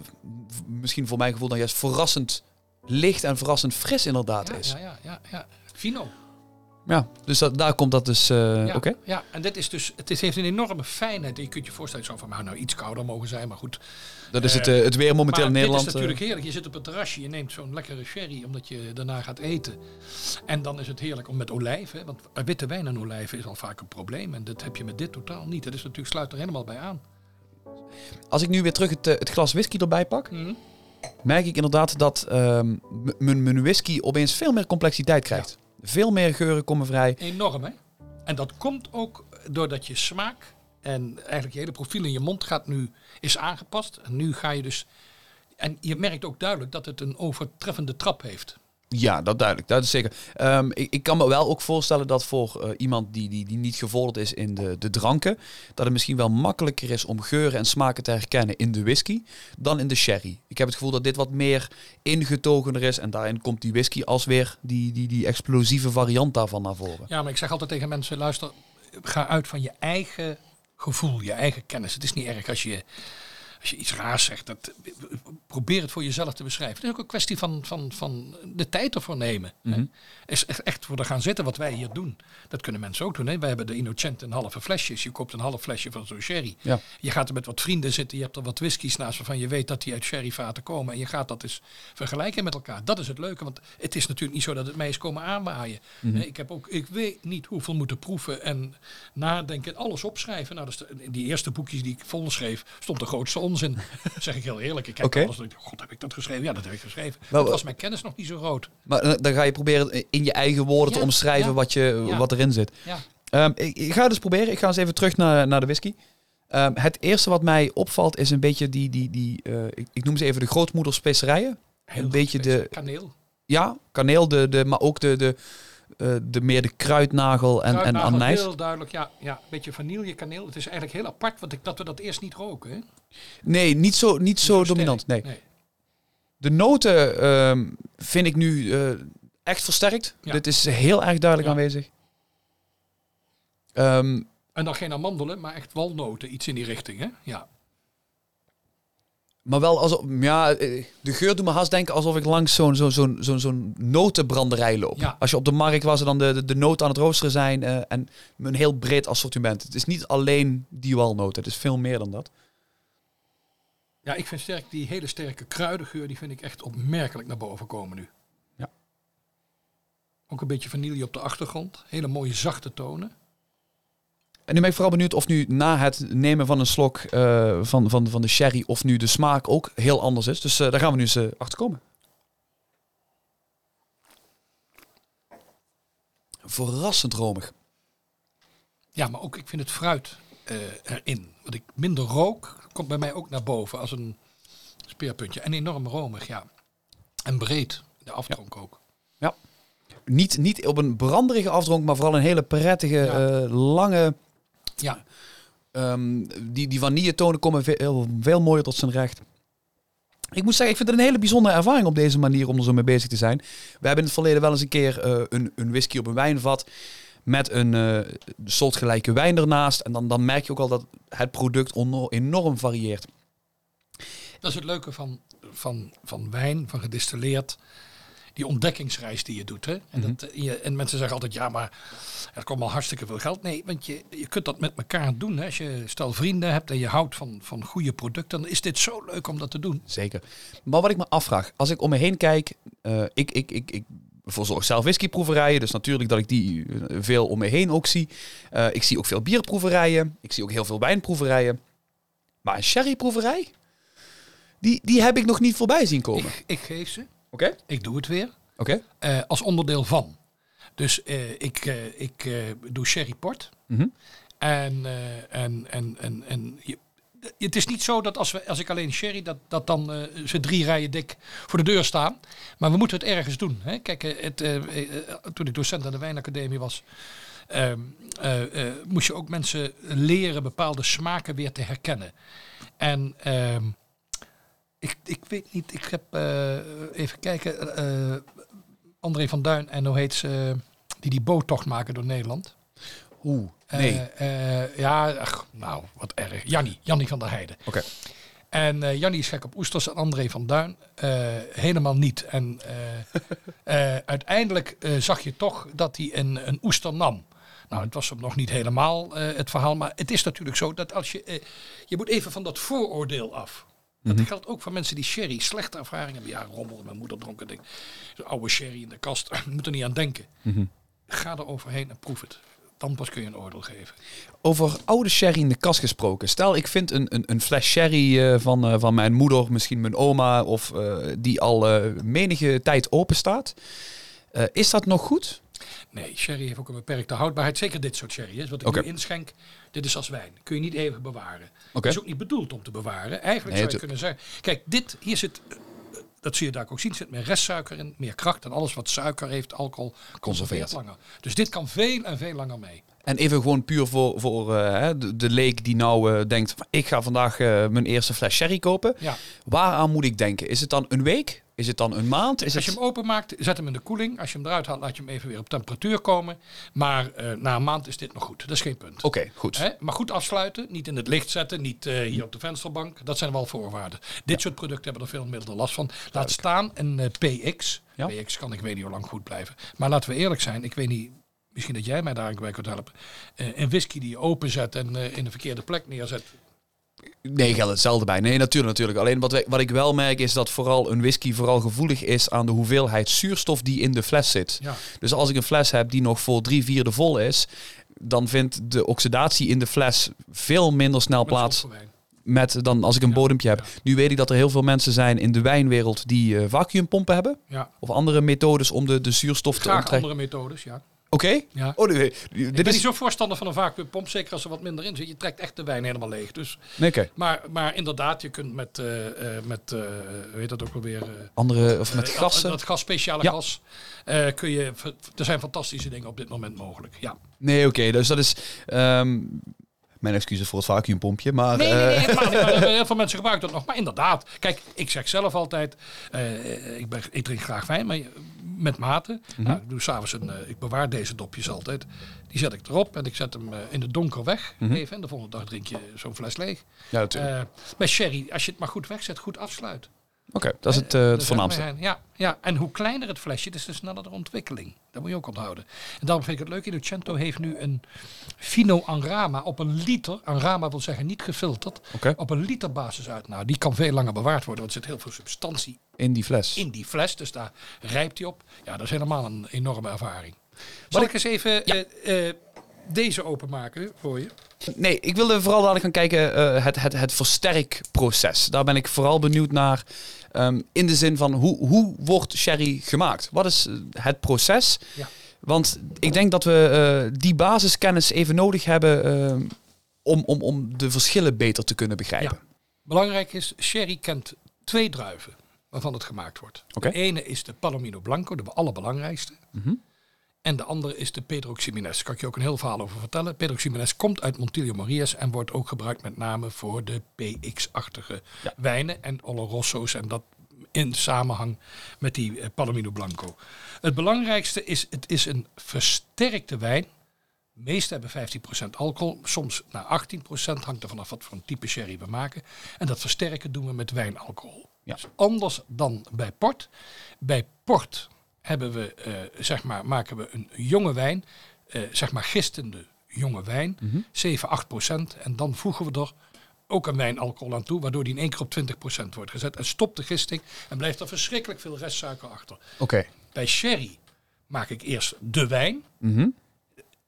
misschien voor mijn gevoel dan juist verrassend licht en verrassend fris inderdaad Ja, is. ja, ja, ja, ja. Fino. Ja, dus dat, daar komt dat dus, eh, Ja, oké. ja, en dit is dus, het is, heeft een enorme fijnheid. Je kunt je voorstellen, het zou van mij nou iets kouder mogen zijn, maar goed. Dat is Eh, het, eh, het weer momenteel in Nederland. dit is eh, natuurlijk heerlijk. Je zit op het terrasje, je neemt zo'n lekkere sherry, omdat je daarna gaat eten. En dan is het heerlijk om met olijven, want witte wijn en olijven is al vaak een probleem. En dat heb je met dit totaal niet. Dat is natuurlijk, sluit er helemaal bij aan. Als ik nu weer terug het, eh, het glas whisky erbij pak, merk ik inderdaad dat ehm, mijn whisky opeens veel meer complexiteit krijgt. Veel meer geuren komen vrij. Enorm, hè? En dat komt ook doordat je smaak en eigenlijk je hele profiel in je mond gaat nu, is aangepast. En nu ga je dus... En je merkt ook duidelijk dat het een overtreffende trap heeft. Ja, dat duidelijk. Dat is zeker. Ehm, ik, ik kan me wel ook voorstellen dat voor eh, iemand die, die, die niet gevorderd is in de, de dranken, dat het misschien wel makkelijker is om geuren en smaken te herkennen in de whisky dan in de sherry. Ik heb het gevoel dat dit wat meer ingetogener is en daarin komt die whisky als weer die, die, die explosieve variant daarvan naar voren. Ja, maar ik zeg altijd tegen mensen, luister, ga uit van je eigen gevoel, je eigen kennis. Het is niet erg als je als je iets raars zegt, dat, probeer het voor jezelf te beschrijven. Het is ook een kwestie van, van, van de tijd ervoor nemen. Mhm. Is echt, echt voor er gaan zitten wat wij hier doen. Dat kunnen mensen ook doen. Hè? Wij hebben de Innocent een halve flesjes. Je koopt een half flesje van zo'n sherry. Ja. Je gaat er met wat vrienden zitten. Je hebt er wat whiskies naast waarvan je weet dat die uit sherryvaten komen. En je gaat dat eens vergelijken met elkaar. Dat is het leuke. Want het is natuurlijk niet zo dat het mij is komen aanwaaien. Mhm. Ik heb ook, ik weet niet hoeveel moeten proeven en nadenken. en Alles opschrijven. Nou, dat is de- in die eerste boekjes die ik vol schreef, stond de grootste onzin. zeg ik heel eerlijk. Ik heb Oké. alles. dat ik God, heb ik dat geschreven? Ja, dat heb ik geschreven. Wel, Het was mijn kennis nog niet zo groot. Maar eh, dan ga je proberen in je eigen woorden te omschrijven ja. wat, je, Ja. wat erin zit. Ja. Ehm, ik, ik ga het eens proberen. Ik ga eens even terug naar, naar de whisky. Ehm, het eerste wat mij opvalt is een beetje die, die, die eh, ik, ik noem ze even de grootmoeder specerijen. Heel Een beetje de- kaneel. Ja, kaneel, de, de, maar ook de, de, eh, de meer de kruidnagel en, en Kruidnagel, anijs. Heel duidelijk, ja. ja. Een beetje vanille, kaneel. Het is eigenlijk heel apart want ik, dat we dat eerst niet roken. Hè? Nee, niet zo, niet zo dominant. Nee. De noten ehm, vind ik nu eh, echt versterkt. Ja. Dit is heel erg duidelijk Ja. aanwezig. Ehm, En dan geen amandelen, maar echt walnoten. Iets in die richting. Hè? Ja. Maar wel alsof, ja, eh, de geur doet me haast denken alsof ik langs zo'n zo'n zo'n zo'n zo'n notenbranderij loop. Ja. Als je op de markt was en dan de, de, de noten aan het roosteren zijn eh, en een heel breed assortiment. Het is niet alleen die walnoten, het is veel meer dan dat. ja, ik vind sterk die hele sterke kruidengeur. Die vind ik echt opmerkelijk naar boven komen nu. Ja. Ook een beetje vanille op de achtergrond. Hele mooie zachte tonen. En nu ben ik vooral benieuwd of nu na het nemen van een slok eh, van, van, van de sherry, of nu de smaak ook heel anders is. Dus eh, daar gaan we nu eens eh, achter komen. Verrassend romig. Ja, maar ook ik vind het fruit erin. Wat ik minder rook, komt bij mij ook naar boven als een speerpuntje. En enorm romig, ja. En breed, de aftronk ook. Niet, niet op een branderige afdronk, maar vooral een hele prettige, Ja. lange... Ja, ehm, die, die vanilletonen komen veel, veel mooier tot zijn recht. Ik moet zeggen, ik vind het een hele bijzondere ervaring op deze manier om er zo mee bezig te zijn. We hebben in het verleden wel eens een keer eh, een, een whisky op een wijnvat met een eh, soortgelijke wijn ernaast. En dan, dan merk je ook al dat het product enorm varieert. dat is het leuke van, van, van wijn, van gedistilleerd. Die ontdekkingsreis die je doet. Hè? En, Mhm. dat, eh, je, en mensen zeggen altijd, ja, maar er komt al hartstikke veel geld. Nee, want je, je kunt dat met elkaar doen. Hè? Als je stel vrienden hebt en je houdt van, van goede producten, dan is dit zo leuk om dat te doen. Zeker. Maar wat ik me afvraag, als ik om me heen kijk, eh, ik, ik, ik, ik verzorg zelf whiskyproeverijen, dus natuurlijk dat ik die eh, veel om me heen ook zie. Ik zie ook veel bierproeverijen, ik zie ook heel veel wijnproeverijen. Maar een sherryproeverij, die, die heb ik nog niet voorbij zien komen. Ik, ik geef ze, Oké? ik doe het weer. Oké. eh, als onderdeel van. Dus eh, ik, eh, ik doe sherry port. Mhm. En, eh, en, en, en, en je, het is niet zo dat als, we, als ik alleen sherry, dat, dat dan ze drie rijen dik voor de deur staan. Maar we moeten het ergens doen. Hè? Kijk, het, toen ik docent aan de Wijnacademie was, ehm, eh, eh, moest je ook mensen leren bepaalde smaken weer te herkennen. En ehm, ik, ik weet niet, ik heb eh, even kijken, eh, André van Duin en hoe heet ze, die die boottocht maken door Nederland. Oeh, nee. Eh, eh, ja, ach, nou, wat erg. Jannie, Jannie van der Heijden. Oké. En eh Jannie is gek op oesters en André van Duin eh, helemaal niet. En eh, eh, uiteindelijk eh, zag je toch dat hij een, een oester nam. Nou, het was hem nog niet helemaal eh, het verhaal. Maar het is natuurlijk zo dat als je... eh, je moet even van dat vooroordeel af. Dat Mhm. geldt ook voor mensen die sherry slechte ervaring hebben. Ja, rommel, mijn moeder dronk het ding. Zo'n oude sherry in de kast. moet er niet aan denken. Mhm. Ga er overheen en proef het. Dan pas kun je een oordeel geven. Over oude sherry in de kast gesproken. Stel, ik vind een, een, een fles sherry eh, van, eh, van mijn moeder, misschien mijn oma, of eh, die al menige tijd open staat. Is dat nog goed? Nee, sherry heeft ook een beperkte houdbaarheid. Zeker dit soort sherry. Is wat ik Oké. nu inschenk, dit is als wijn. Kun je niet eeuwig bewaren. Oké. is ook niet bedoeld om te bewaren. Eigenlijk Nee, zou je het- kunnen zeggen... Kijk, dit, hier zit... eh, Dat zie je daar ook zien. zit meer restsuiker in. Meer kracht. En alles wat suiker heeft, alcohol, conserveert langer. Dus dit kan veel en veel langer mee. En even gewoon puur voor, voor eh, de, de leek die nou eh, denkt, ik ga vandaag eh, mijn eerste fles sherry kopen. Ja. Waaraan moet ik denken? Is het dan een week? Is het dan een maand? Is Als je het... hem openmaakt, zet hem in de koeling. Als je hem eruit haalt, laat je hem even weer op temperatuur komen. Maar eh, na een maand is dit nog goed. Dat is geen punt. Oké, goed. Hè? Maar goed afsluiten, niet in het licht zetten, niet eh, hier op de vensterbank. Dat zijn wel voorwaarden. Dit soort producten hebben er veel minder last van. Laat staan een eh, PX. Ja. PX kan ik weet niet hoe lang goed blijven. Maar laten we eerlijk zijn, ik weet niet, misschien dat jij mij daar bij kunt helpen. Een whisky die je openzet en in de verkeerde plek neerzet. Nee, geldt hetzelfde bij. Nee, natuurlijk, natuurlijk. Alleen wat, wij- wat ik wel merk is dat vooral een whisky vooral gevoelig is aan de hoeveelheid zuurstof die in de fles zit. Ja. Dus als ik een fles heb die nog voor drie vierde vol is, dan vindt de oxidatie in de fles veel minder snel met plaats met dan als ik een Ja, bodempje heb. ja. Nu weet ik dat er heel veel mensen zijn in de wijnwereld die eh, vacuümpompen hebben. Ja. Of andere methodes om de, de zuurstof te onttrekken. andere methodes, ja. Oké? ja. Oh, nee, Ik ben is... niet zo voorstander van een vacuümpomp, zeker als er wat minder in zit. Je trekt echt de wijn helemaal leeg. Dus, Nee, maar, maar inderdaad, je kunt met, eh eh met eh, hoe heet dat ook alweer? Andere, of met gassen. Dat gas, speciale Ja. gas. kun je, er zijn fantastische dingen op dit moment mogelijk. Ja. Nee, oké. dus dat is... ehm, mijn excuses voor het vacuümpompje, maar... Nee, nee, nee. Maar heel veel mensen gebruiken dat nog. Maar inderdaad, kijk, ik zeg zelf altijd, ik, ben, ik drink graag wijn, maar met mate. Mhm. nou, ik doe s'avonds een, eh, ik bewaar deze dopjes altijd. Die zet ik erop en ik zet hem eh, in het donker weg. Mhm. Even, en de volgende dag drink je zo'n fles leeg. ja, natuurlijk. Eh bij sherry, als je het maar goed wegzet, goed afsluit. Oké, dat is het, eh, Eh, het dat voornaamste. Ja, ja, en hoe kleiner het flesje, dus de sneller de ontwikkeling. Dat moet je ook onthouden. En daarom vind ik het leuk. Innocento heeft nu een Fino Anrama op een liter. Anrama wil zeggen niet gefilterd. Op een liter basis uit. Nou, die kan veel langer bewaard worden. Want er zit heel veel substantie in die fles. in die fles. Dus daar rijpt hij op. Ja, dat is helemaal een enorme ervaring. Zal ik eens even eh, eh, deze openmaken voor je? Nee, ik wilde vooral dadelijk gaan kijken eh, het, het, het versterkproces. Daar ben ik vooral benieuwd naar. Ehm, in de zin van hoe, hoe wordt sherry gemaakt? Wat is eh, het proces? Ja. Want ik denk dat we eh, die basiskennis even nodig hebben ehm, om, om, om de verschillen beter te kunnen begrijpen. Belangrijk is, sherry kent twee druiven waarvan het gemaakt wordt. Oké. De ene is de Palomino Blanco, de allerbelangrijkste. Mhm. En de andere is de Pedro Ximénez. Daar kan ik je ook een heel verhaal over vertellen. Pedro Ximénez komt uit Montillo Marias en wordt ook gebruikt met name voor de PX-achtige Ja. wijnen en Oloroso's en dat in samenhang met die eh, Palomino Blanco. Het belangrijkste is, het is een versterkte wijn. De meeste hebben 15% alcohol, soms naar 18%, hangt er vanaf wat voor een type sherry we maken. En dat versterken doen we met wijnalcohol. Ja. Dus anders dan bij port. Bij port hebben we, eh, zeg maar, maken we een jonge wijn, eh, zeg maar gistende jonge wijn, Mhm. 7, 8 procent. En dan voegen we er ook een wijnalcohol aan toe, waardoor die in één keer op 20 procent wordt gezet. En stopt de gisting en blijft er verschrikkelijk veel restsuiker achter. Oké. Bij sherry maak ik eerst de wijn, Mhm.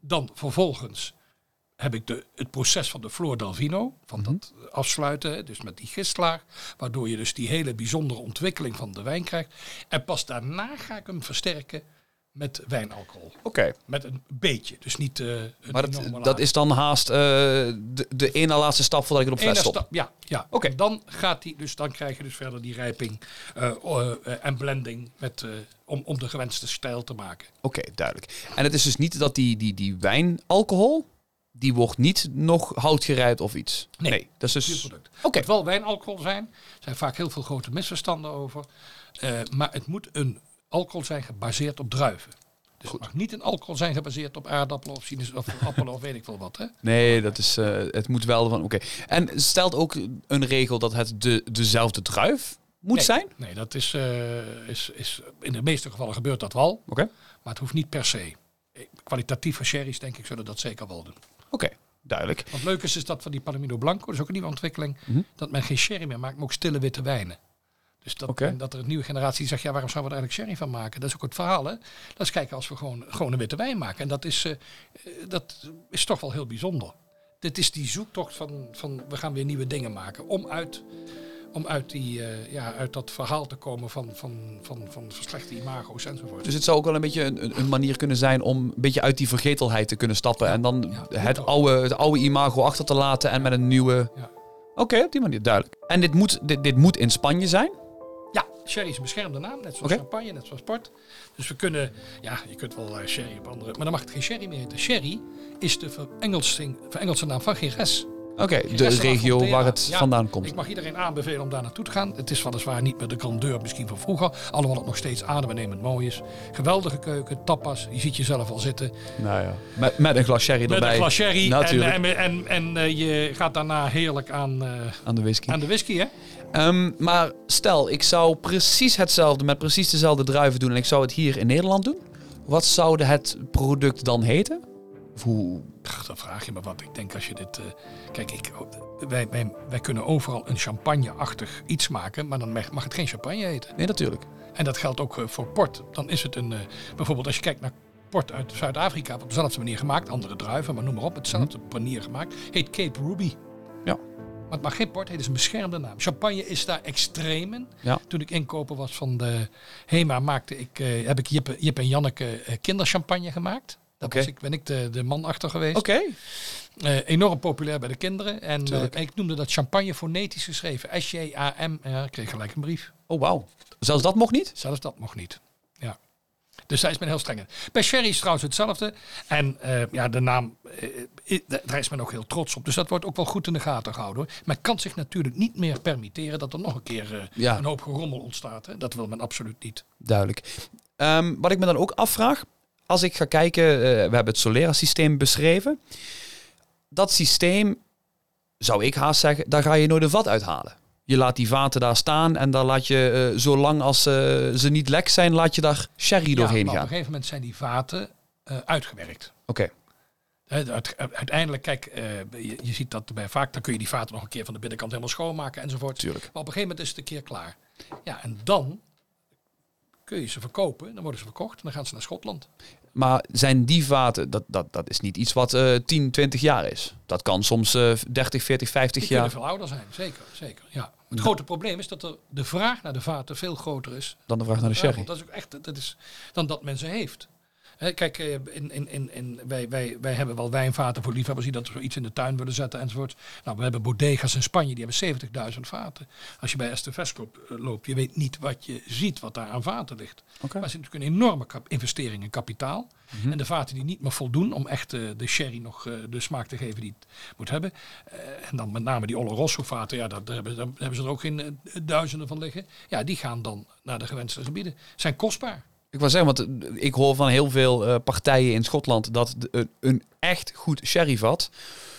dan vervolgens heb ik de, het proces van de Flor del Vino, van dat afsluiten, hè, dus met die gistlaag, waardoor je dus die hele bijzondere ontwikkeling van de wijn krijgt. En pas daarna ga ik hem versterken met wijnalcohol. Oké. Met een beetje, dus niet eh een Maar dat, dat is dan haast eh, de, de ene laatste stap voordat ik het op fles stop. ja, ja. Oké. Dan gaat die, dus dan krijg je dus verder die rijping eh, eh, eh, en blending met, eh, om, om de gewenste stijl te maken. Oké, duidelijk. En het is dus niet dat die, die, die wijnalcohol, die wordt niet nog houtgerijpt of iets. Nee, dat is dus... product. Oké. Het moet wel wijnalcohol zijn. Er zijn vaak heel veel grote misverstanden over. Eh, maar het moet een alcohol zijn gebaseerd op druiven. Dus het mag niet een alcohol zijn gebaseerd op aardappelen of sinus of appelen of weet ik veel wat. Hè? Nee, dat is, eh, het moet wel van... Oké. En stelt ook een regel dat het de, dezelfde druif moet nee, zijn? Nee, dat is, eh, is, is, in de meeste gevallen gebeurt dat wel. Oké. Maar het hoeft niet per se. Kwalitatieve sherry's denk ik zullen dat zeker wel doen. Oké, duidelijk. Wat leuk is, is dat van die Palomino Blanco, dat is ook een nieuwe ontwikkeling, Mhm. dat men geen sherry meer maakt, maar ook stille witte wijnen. Dus dat, dat er een nieuwe generatie zegt, ja, waarom zouden we er eigenlijk sherry van maken? Dat is ook het verhaal, hè? Dat is kijken als we gewoon, gewoon een witte wijn maken. En dat is, eh, eh, dat is toch wel heel bijzonder. Dit is die zoektocht van, van we gaan weer nieuwe dingen maken. Om uit, om uit, die, eh, ja, uit dat verhaal te komen van, van, van, van verslechte imago's enzovoort. Dus het zou ook wel een beetje een, een- manier kunnen zijn om een beetje uit die vergetelheid te kunnen stappen. Ja, En dan ja, het, oude, het oude imago achter te laten en met een nieuwe... Ja. Oké, op die manier, duidelijk. En dit moet, dit, dit moet in Spanje zijn? Ja, sherry is een beschermde naam, net zoals champagne, net zoals port. Dus we kunnen, ja, je kunt wel eh, sherry op andere, maar dan mag het geen sherry meer heten. Sherry is de verengelse naam van Geres. Oké, de regio waar het Ja, vandaan komt. Ik mag iedereen aanbevelen om daar naartoe te gaan. Het is weliswaar niet meer de grandeur misschien van vroeger. Alhoewel het nog steeds adembenemend mooi is. Geweldige keuken, tapas. Je ziet jezelf al zitten. Nou ja. Met, met een glas sherry Met erbij. een glas sherry. Natuurlijk. en, en, en eh, je gaat daarna heerlijk aan, eh, aan de whisky. aan de whisky, hè? Ehm, maar stel, ik zou precies hetzelfde met precies dezelfde druiven doen en ik zou het hier in Nederland doen. Wat zou het product dan heten? Hoe? Ach, dan vraag je me wat. Ik denk als je dit... eh, kijk, ik, wij, wij, wij kunnen overal een champagne-achtig iets maken. Maar dan mag het geen champagne heten. Nee, natuurlijk. En dat geldt ook eh, voor port. Dan is het een... eh, bijvoorbeeld als je kijkt naar port uit Zuid-Afrika. Op dezelfde manier gemaakt. Andere druiven, maar noem maar op. Hetzelfde manier gemaakt. Heet Cape Ruby. Ja. Maar het mag geen port. Het is een beschermde naam. Champagne is daar extreem in. Ja. Toen ik inkoper was van de HEMA, maakte ik, heb ik Jip, Jip en Janneke kinderchampagne gemaakt. Daar ik, ben ik de, de man achter geweest. Oké. Eh, enorm populair bij de kinderen. En eh, ik noemde dat champagne fonetisch geschreven. S-J-A-M. Ja, ik kreeg gelijk een brief. Oh, wauw. Zelfs dat mocht niet? Zelfs dat mocht niet. Ja. Dus daar is men heel streng in. Bij sherry is trouwens hetzelfde. En eh, ja, de naam, daar is men ook heel trots op. Dus dat wordt ook wel goed in de gaten gehouden. Hoor. Men kan zich natuurlijk niet meer permitteren dat er nog een keer Ja. een hoop gerommel ontstaat. Hè. Dat wil men absoluut niet. Duidelijk. Ehm, wat ik me dan ook afvraag, als ik ga kijken, eh, we hebben het Solera-systeem beschreven. Dat systeem, zou ik haast zeggen, daar ga je nooit een vat uithalen. Je laat die vaten daar staan en dan laat je, eh, zolang als eh, ze niet lek zijn, laat je daar sherry Ja, doorheen maar op gaan. een gegeven moment zijn die vaten uitgewerkt. Oké, Uiteindelijk, kijk, je, je ziet dat bij vaak, dan kun je die vaten nog een keer van de binnenkant helemaal schoonmaken enzovoort. tuurlijk. Maar op een gegeven moment is het een keer klaar. Ja, en dan kun je ze verkopen, dan worden ze verkocht en dan gaan ze naar Schotland. Maar zijn die vaten, dat, dat, dat is niet iets wat eh 10, 20 jaar is. Dat kan soms eh 30, 40, 50 Die jaar. kunnen veel ouder zijn, zeker. zeker ja. Het grote probleem is dat er de vraag naar de vaten veel groter is Dan de vraag naar de sherry. dat is ook echt dat is dan dat men ze heeft. Hè, kijk, eh, in, in, in, in, wij, wij, wij hebben wel wijnvaten voor liefhebbers die dat zoiets in de tuin willen zetten enzovoort. Nou, we hebben bodega's in Spanje, die hebben 70.000 vaten. Als je bij Estevez loopt, eh, loopt, je weet niet wat je ziet, wat daar aan vaten ligt. Oké. Maar het is natuurlijk een enorme kap- investering in kapitaal. Mhm. En de vaten die niet meer voldoen om echt eh, de sherry nog de smaak te geven die het moet hebben. En dan met name die Oloroso vaten, ja, daar, daar hebben, daar hebben ze er ook geen duizenden van liggen. Ja, die gaan dan naar de gewenste gebieden. Zijn kostbaar. Ik wil zeggen, want eh, ik hoor van heel veel eh, partijen in Schotland dat de- een, echt goed sherryvat,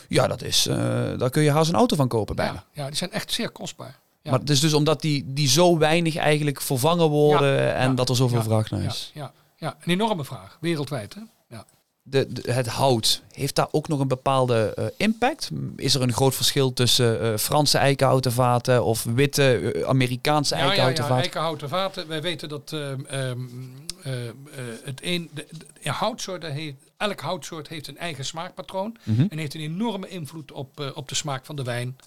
ja, dat is, eh, daar kun je haast een auto van kopen bijna. Ja, ja, die zijn echt zeer kostbaar. Ja. Maar het is dus omdat die, die zo weinig eigenlijk vervangen worden en dat er zoveel vraag naar ja, is. ja, ja, een enorme vraag, wereldwijd. Hè? Ja. De, de- het hout, heeft daar ook nog een bepaalde eh, impact? Is er een groot verschil tussen eh, Franse eikenhouten vaten of witte eh, Amerikaanse Ja, ja, eikenhouten ja, vaten? eikenhouten vaten. Wij weten dat ehm, ehm, eh, eh, het een, de, de- ja, houtsoorten heeft, elk houtsoort heeft een eigen smaakpatroon Mhm. en heeft een enorme invloed op, op de smaak van de wijn.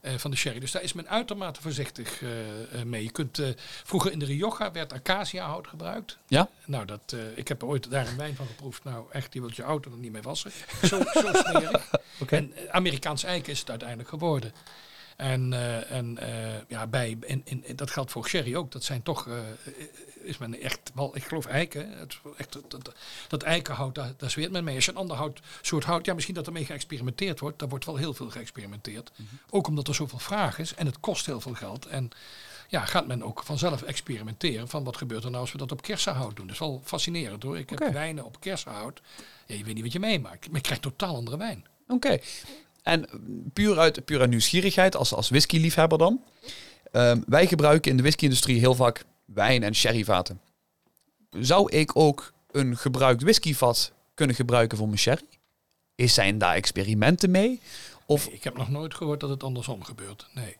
Eh, van de sherry. Dus daar is men uitermate voorzichtig eh, eh, mee. Je kunt, vroeger in de Rioja werd acaciahout gebruikt. Ja? Nou, dat, ik heb er ooit daar een wijn van geproefd. Nou, echt, die wilt je auto er niet mee wassen. Zo, zo smerig. Oké. En Amerikaans eiken is het uiteindelijk geworden. En, en ja, bij, in, in, dat geldt voor sherry ook. Dat zijn toch, is men echt wel, ik geloof eiken. Het, echt, dat, eikenhout, daar, daar zweert men mee. Als je een ander hout, soort hout, ja misschien dat ermee geëxperimenteerd wordt. Daar wordt wel heel veel geëxperimenteerd. Ook omdat er zoveel vraag is en het kost heel veel geld. En ja, gaat men ook vanzelf experimenteren van wat gebeurt er nou als we dat op kersenhout doen. Dat is wel fascinerend hoor. Ik heb wijnen op kersenhout. Ja, je weet niet wat je meemaakt. Maar je krijgt totaal andere wijn. Oké. En puur uit, puur uit nieuwsgierigheid, als, als whisky-liefhebber dan. Ehm, wij gebruiken in de whisky-industrie heel vaak wijn- en sherryvaten. Zou ik ook een gebruikt whiskyvat kunnen gebruiken voor mijn sherry? Is zijn daar experimenten mee? Of, Nee, ik heb nog nooit gehoord dat het andersom gebeurt. Nee.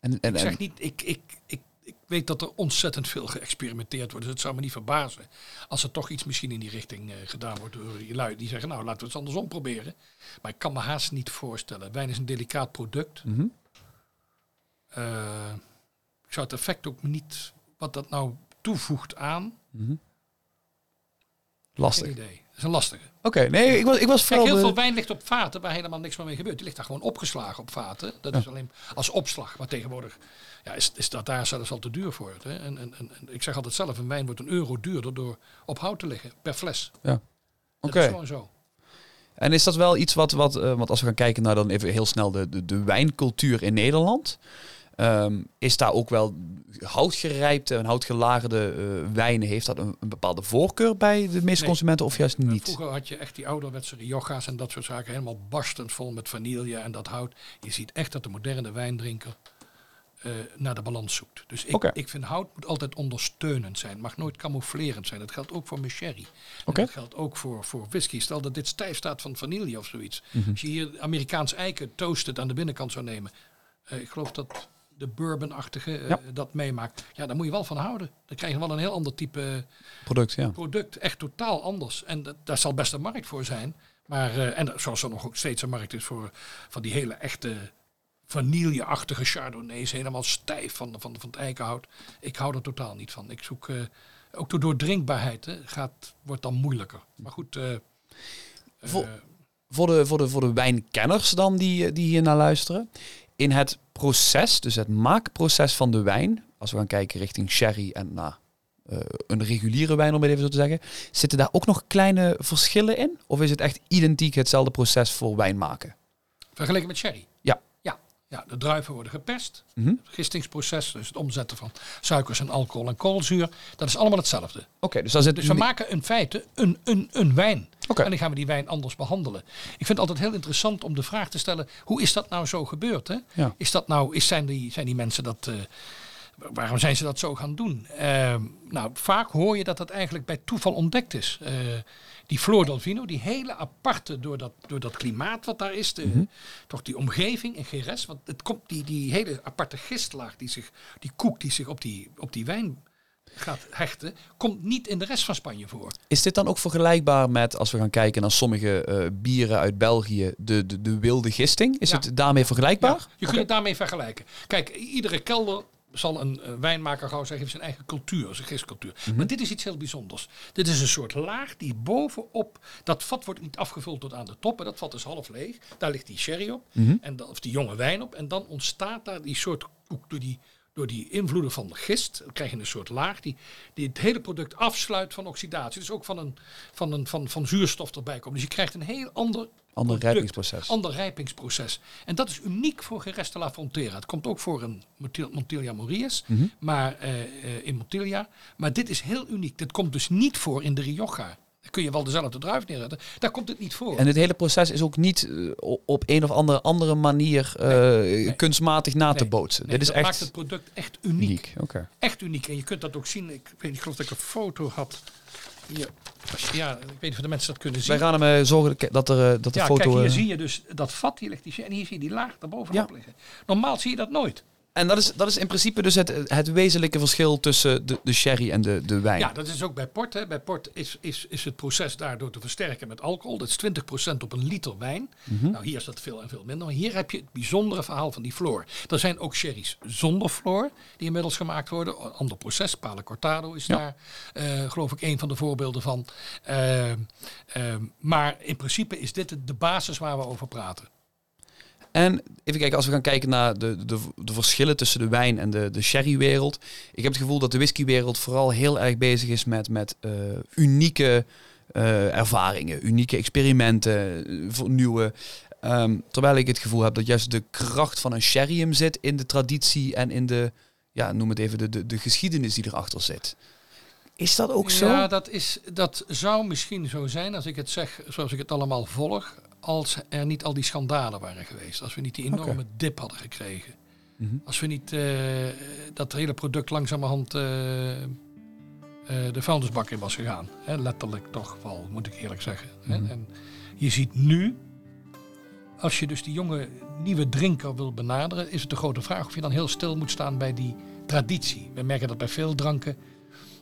en, en, Ik zeg niet, ik, ik, ik, ik weet dat er ontzettend veel geëxperimenteerd wordt. Dus het zou me niet verbazen als er toch iets misschien in die richting eh, gedaan wordt door die lui die zeggen, nou laten we het andersom proberen. Maar ik kan me haast niet voorstellen. Wijn is een delicaat product. Mhm. Eh, ik zou het effect ook niet, wat dat nou toevoegt aan, Mhm. Lastig. Oké, idee. Dat is een lastige. nee, ik was, ik was Kijk, vooral... heel de- veel wijn ligt op vaten waar helemaal niks meer mee gebeurt. Die ligt daar gewoon opgeslagen op vaten. Dat is alleen als opslag. Maar tegenwoordig ja, is, is dat daar zelfs al te duur voor. Hè? En, en, en, ik zeg altijd zelf, een wijn wordt een euro duurder door op hout te liggen per fles. Ja. Dat Oké. is gewoon zo. En is dat wel iets wat, wat eh, want als we gaan kijken naar dan even heel snel de, de, de wijncultuur in Nederland. Ehm, is daar ook wel houtgerijpte en houtgelagerde eh, wijnen, heeft dat een, een bepaalde voorkeur bij de meeste Nee. consumenten of juist Eh, niet? Vroeger had je echt die ouderwetse Rioja's en dat soort zaken helemaal barstend vol met vanille en dat hout. Je ziet echt dat de moderne wijndrinker eh, naar de balans zoekt. Dus ik, ik vind hout moet altijd ondersteunend zijn, mag nooit camouflerend zijn. Dat geldt ook voor mijn sherry. Dat geldt ook voor, voor whisky. Stel dat dit stijf staat van vanille of zoiets. Mhm. Als je hier Amerikaans eiken toasted aan de binnenkant zou nemen. ik geloof dat de bourbon-achtige eh, Ja. dat meemaakt. Ja, daar moet je wel van houden. Dan krijg je wel een heel ander type Product, ja. product echt totaal anders. En dat, daar zal best een markt voor zijn. Maar, eh, en zoals er nog ook steeds een markt is voor van die hele echte vanilleachtige chardonnays. Helemaal stijf van, van, van het eikenhout. Ik hou er totaal niet van. Ik zoek, eh, ook de doordrinkbaarheid hè, gaat, wordt dan moeilijker. Maar goed, eh, eh, Voor de, voor, de, voor de wijnkenners dan die, eh, die hier naar luisteren. In het proces, dus het maakproces van de wijn, als we gaan kijken richting sherry en naar eh, een reguliere wijn, om het even zo te zeggen, zitten daar ook nog kleine verschillen in? Of is het echt identiek hetzelfde proces voor wijn maken? vergeleken met sherry. Ja. De druiven worden geperst. Mhm. Het gistingsproces, dus het omzetten van suikers en alcohol en koolzuur. Dat is allemaal hetzelfde. Oké, dus daar zit Dus we maken in feite een, een, een wijn. Oké. En dan gaan we die wijn anders behandelen. Ik vind het altijd heel interessant om de vraag te stellen: hoe is dat nou zo gebeurd? Hè? Ja. Is dat nou, is, zijn, die, zijn die mensen dat. eh, waarom zijn ze dat zo gaan doen? Ehm, nou, vaak hoor je dat dat eigenlijk bij toeval ontdekt is. Eh, die Flor del Vino, die hele aparte, door dat, door dat klimaat wat daar is, de, Mhm. toch die omgeving in Geres, want het komt die, die hele aparte gistlaag, die, zich, die koek die zich op die, op die wijn gaat hechten, komt niet in de rest van Spanje voor. Is dit dan ook vergelijkbaar met, als we gaan kijken naar sommige eh, bieren uit België, de, de, de wilde gisting? Is Ja. het daarmee vergelijkbaar? Ja, je kunt het daarmee vergelijken. Kijk, iedere kelder zal een eh, wijnmaker gauw zeggen, heeft zijn eigen cultuur, zijn gistcultuur. Mhm. Maar dit is iets heel bijzonders. Dit is een soort laag die bovenop, dat vat wordt niet afgevuld tot aan de top, en dat vat is half leeg. Daar ligt die sherry op, Mhm. en dan, of die jonge wijn op, en dan ontstaat daar die soort koek door die, door die invloeden van de gist. Dan krijg je een soort laag die, die het hele product afsluit van oxidatie. Dus ook van, een, van, een, van, van zuurstof erbij komt. Dus je krijgt een heel ander Ander product, rijpingsproces. Ander rijpingsproces. En dat is uniek voor Gerest de la Frontera. Het komt ook voor een Montil- Montilla Morias, Mhm. maar eh, eh, in Montilla. Maar dit is heel uniek. Dit komt dus niet voor in de Rioja. Daar kun je wel dezelfde druif neerzetten. Daar komt het niet voor. En het hele proces is ook niet eh, op een of andere, andere manier kunstmatig na te bootsen. Dit is dat maakt echt het product echt uniek. Echt uniek. En je kunt dat ook zien. Ik weet niet, ik geloof dat ik een foto had. Hier. Ja, ik weet niet of de mensen dat kunnen zien. Wij gaan hem zorgen dat er eh, dat de ja, foto. kijk, hier eh, zie je dus dat vat, hier ligt die, en hier zie je die laag daarbovenop Ja. liggen. Normaal zie je dat nooit. En dat is, dat is in principe dus het, het wezenlijke verschil tussen de, de sherry en de, de wijn. Ja, dat is ook bij port. Hè. Bij port is, is, is het proces daardoor te versterken met alcohol. Dat is 20% op een liter wijn. Mhm. Nou, hier is dat veel en veel minder. Maar hier heb je het bijzondere verhaal van die floor. Er zijn ook sherry's zonder floor die inmiddels gemaakt worden. Een ander proces, Pale Cortado is Ja. daar eh, geloof ik een van de voorbeelden van. Ehm, ehm, maar in principe is dit de basis waar we over praten. En even kijken, als we gaan kijken naar de, de, de verschillen tussen de wijn en de, de sherrywereld. Ik heb het gevoel dat de whiskywereld vooral heel erg bezig is met, met eh, unieke eh, ervaringen, unieke experimenten, eh, voor nieuwe. Ehm, terwijl ik het gevoel heb dat juist de kracht van een sherry hem zit in de traditie en in de, ja, noem het even, de, de, de geschiedenis die erachter zit. Is dat ook zo? Ja, dat, is, dat zou misschien zo zijn als ik het zeg zoals ik het allemaal volg. Als er niet al die schandalen waren geweest. Als we niet die enorme dip hadden gekregen. Mhm. Als we niet eh, dat hele product langzamerhand eh, eh, de vuilnisbak in was gegaan. Hè, letterlijk toch wel, moet ik eerlijk zeggen. Mhm. En je ziet nu, als je dus die jonge nieuwe drinker wil benaderen, is het de grote vraag of je dan heel stil moet staan bij die traditie. We merken dat bij veel dranken.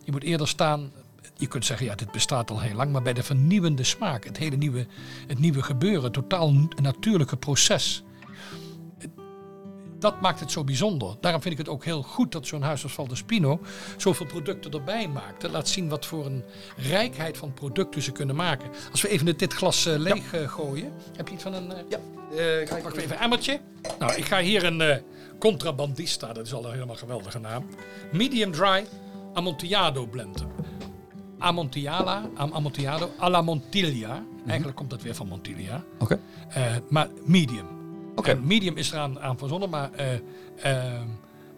Je moet eerder staan. Je kunt zeggen, ja, dit bestaat al heel lang, maar bij de vernieuwende smaak, het hele nieuwe, het nieuwe gebeuren, het totaal natuurlijke proces dat maakt het zo bijzonder. Daarom vind ik het ook heel goed dat zo'n huis als Valdespino zoveel producten erbij maakt. Dat laat zien wat voor een rijkheid van producten ze kunnen maken. Als we even dit glas eh, leeg eh, gooien. Heb je iets van een... eh, Ja, ga Pak even een emmertje. Nou, ik ga hier een Contrabandista, dat is al een helemaal geweldige naam. Medium dry Amontillado blenden. Amontillala, Am- Amontillado alla Montilla. Eigenlijk komt dat weer van Montilla. Oké. Eh, maar medium. Oké. Medium is eraan aan verzonnen, maar eh, eh,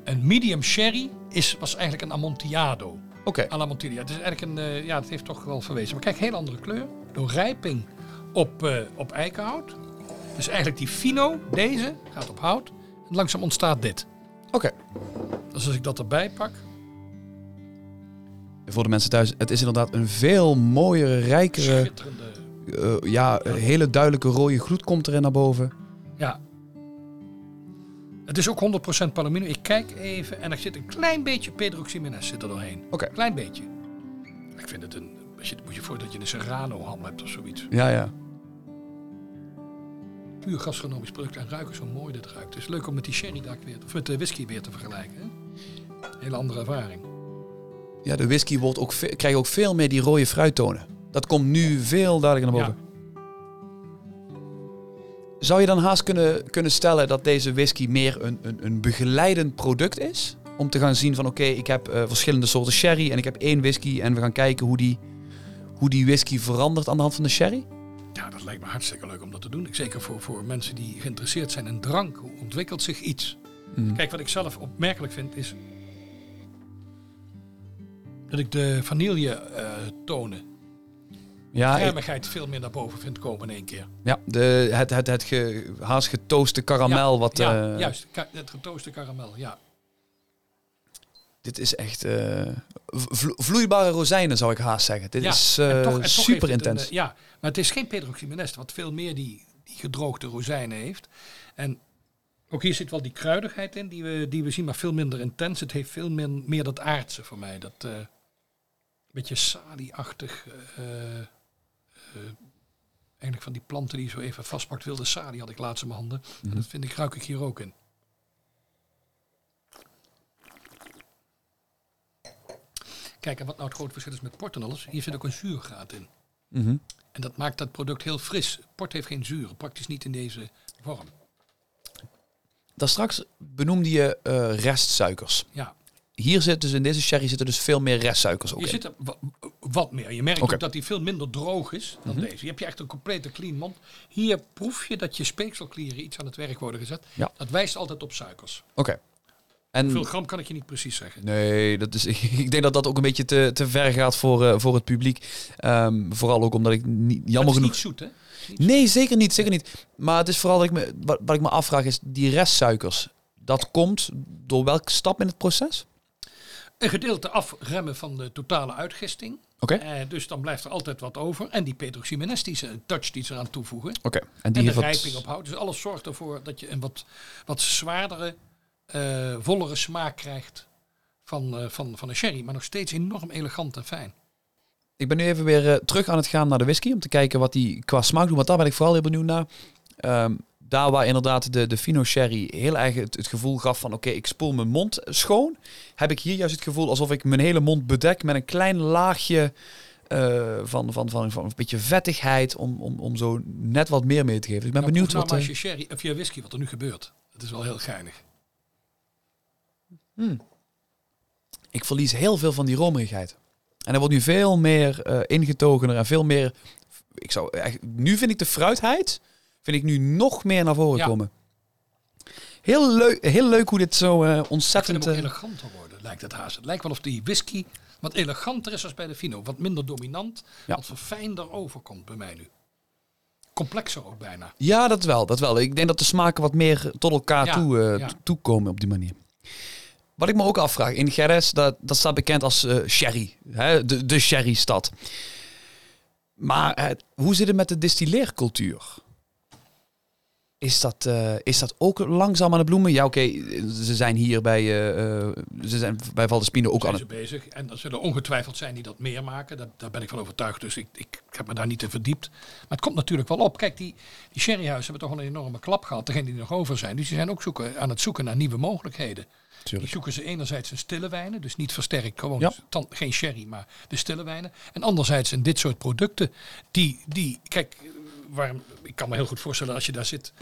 een medium sherry is, was eigenlijk een Amontillado. Oké. La Montilla. Het is eigenlijk een, ja, het heeft toch wel verwezen. Maar kijk, heel andere kleur. Door rijping op, op eikenhout. Dus eigenlijk die fino, deze, gaat op hout. En langzaam ontstaat dit. Oké. Dus als ik dat erbij pak. Voor de mensen thuis, het is inderdaad een veel mooiere, rijkere, eh, ja, hele duidelijke rode gloed komt erin naar boven. Ja. Het is ook 100% palomino. Ik kijk even en er zit een klein beetje petroximenes zit er doorheen. Oké. Klein beetje. Ik vind het een... Als je, moet je voor dat je een Serrano ham hebt of zoiets. Ja, ja. Puur gastronomisch product en ruiken zo mooi dit ruikt. Het is leuk om met die sherry weer, of met de whisky weer te vergelijken. Hè? Hele andere ervaring. Ja, de whisky wordt ook krijgt ook veel meer die rode fruittonen. Dat komt nu veel duidelijker naar boven. Zou je dan haast kunnen, kunnen stellen dat deze whisky meer een, een, een begeleidend product is? Om te gaan zien van oké, ik heb eh, verschillende soorten sherry en ik heb één whisky en we gaan kijken hoe die, hoe die whisky verandert aan de hand van de sherry? Ja, dat lijkt me hartstikke leuk om dat te doen. Ik- Zeker voor, voor mensen die geïnteresseerd zijn in drank. Hoe ontwikkelt zich iets? Mhm. Kijk, wat ik zelf opmerkelijk vind is... dat ik de vanille eh, tonen, Ja, cremigheid veel meer naar boven vind komen in één keer. ja de, het, het, het ge, haast getooste karamel. ja, wat, ja, eh, juist. Het getooste karamel, ja. Dit is echt eh, vlo- vloeibare rozijnen zou ik haast zeggen. Dit Ja, is en toch- en super een, intens. ja, maar het is geen petroximenest, wat veel meer die, die gedroogde rozijnen heeft. En ook hier zit wel die kruidigheid in, die we, die we zien, maar veel minder intens. Het heeft veel meer, meer dat aardse voor mij. Dat beetje salie-achtig. eh, eh, eigenlijk van die planten die je zo even vastpakt. Wilde salie had ik laatst in mijn handen. En Mhm. dat vind ik, ruik ik hier ook in. Kijk, en wat nou het grote verschil is met port en alles, hier zit ook een zuurgraad in. Mhm. En dat maakt dat product heel fris. Port heeft geen zuur, praktisch niet in deze vorm. Daar straks benoemde je eh, restsuikers. Ja, Hier zit dus in deze sherry zitten dus veel meer restsuikers ook in. zit er wa- wat meer. Je merkt ook dat die veel minder droog is dan deze. Je hebt je echt een complete clean mond. Hier proef je dat je speekselklieren iets aan het werk worden gezet. Ja. Dat wijst altijd op suikers. Oké. En Hoeveel gram kan ik je niet precies zeggen. nee, dat is, ik denk dat dat ook een beetje te, te ver gaat voor, eh, voor het publiek. Ehm, vooral ook omdat ik niet, jammer het is genoeg. niet zoet, hè? Nee, zeker niet, zeker niet. Maar het is vooral dat ik me, wat, wat ik me afvraag is die restsuikers. Dat komt door welke stap in het proces? Een gedeelte afremmen van de totale uitgisting. Oké. Eh, dus dan blijft er altijd wat over. En die petroximenestische touch die ze eraan toevoegen. Oké. En En die de heeft wat- rijping op hout. Dus alles zorgt ervoor dat je een wat, wat zwaardere, eh, vollere smaak krijgt van, eh, van, van een sherry. Maar nog steeds enorm elegant en fijn. Ik ben nu even weer terug aan het gaan naar de whisky om te kijken wat die qua smaak doet. Want daar ben ik vooral heel benieuwd naar. Ehm, daar waar inderdaad de, de Fino Sherry heel erg het, het gevoel gaf van oké, ik spoel mijn mond schoon. Heb ik hier juist het gevoel alsof ik mijn hele mond bedek met een klein laagje eh, van, van, van, van een beetje vettigheid om, om, om zo net wat meer mee te geven. Ik ben Nou, benieuwd nou wat... als je sherry of je whisky wat er nu gebeurt. Het is wel heel geinig. Hmm. Ik verlies heel veel van die romerigheid. En er wordt nu veel meer eh, ingetogener en veel meer. Ik zou nu vind ik de fruitheid vind ik nu nog meer naar voren Ja. komen. Heel leuk, heel leuk hoe dit zo vind ontzettend. ook eh, eleganter worden, lijkt het haast. Het lijkt wel of die whisky wat eleganter is als bij de Fino. Wat minder dominant, Ja. wat verfijnder overkomt bij mij nu. Complexer ook bijna. ja, dat wel, dat wel. Ik denk dat de smaken wat meer tot elkaar Ja, toe, eh, ja. toekomen op die manier. Wat ik me ook afvraag, in Gerres, dat, dat staat bekend als sherry. Hè? De, de sherry-stad. Maar hoe zit het met de distilleercultuur? Is dat, eh, is dat ook langzaam aan het bloemen? Ja, oké, ze zijn hier bij, eh, eh, ze zijn bij Valderspino ook aan zijn het... ze bezig. En er zullen ongetwijfeld zijn die dat meer maken. Dat, daar ben ik van overtuigd. Dus ik, ik, heb me daar niet in verdiept. Maar het komt natuurlijk wel op. Kijk, die, die sherryhuizen hebben toch een enorme klap gehad. Degene die nog over zijn. Dus die zijn ook zoeken, aan het zoeken naar nieuwe mogelijkheden. Die zoeken ze enerzijds in stille wijnen. Dus niet versterkt, gewoon Ja. dan, geen sherry, maar de stille wijnen. En anderzijds in dit soort producten. Die, die kijk, waarom, ik kan me heel goed voorstellen als je daar zit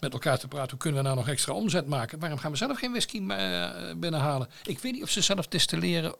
met elkaar te praten. Hoe kunnen we nou nog extra omzet maken? Waarom gaan we zelf geen whisky eh, binnenhalen? Ik weet niet of ze zelf distilleren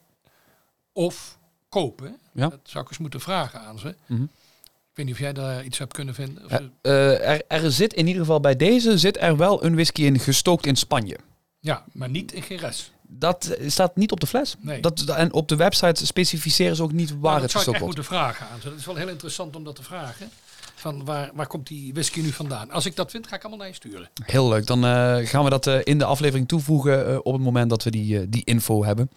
of kopen. Ja. Dat zou ik eens moeten vragen aan ze. Mhm. Ik weet niet of jij daar iets hebt kunnen vinden. Eh, er, er zit in ieder geval bij deze zit er wel een whisky in gestookt in Spanje. ja, maar niet in Geres. Dat eh, staat niet op de fles. Nee. Dat, en op de website specificeren ze ook niet waar Nou, het dat zou ik gestookt echt wordt. moeten vragen aan ze. Dat is wel heel interessant om dat te vragen. Van waar, waar komt die whisky nu vandaan? Als ik dat vind, ga ik allemaal naar je sturen. Heel leuk. Dan eh, gaan we dat eh, in de aflevering toevoegen eh, op het moment dat we die, die info hebben.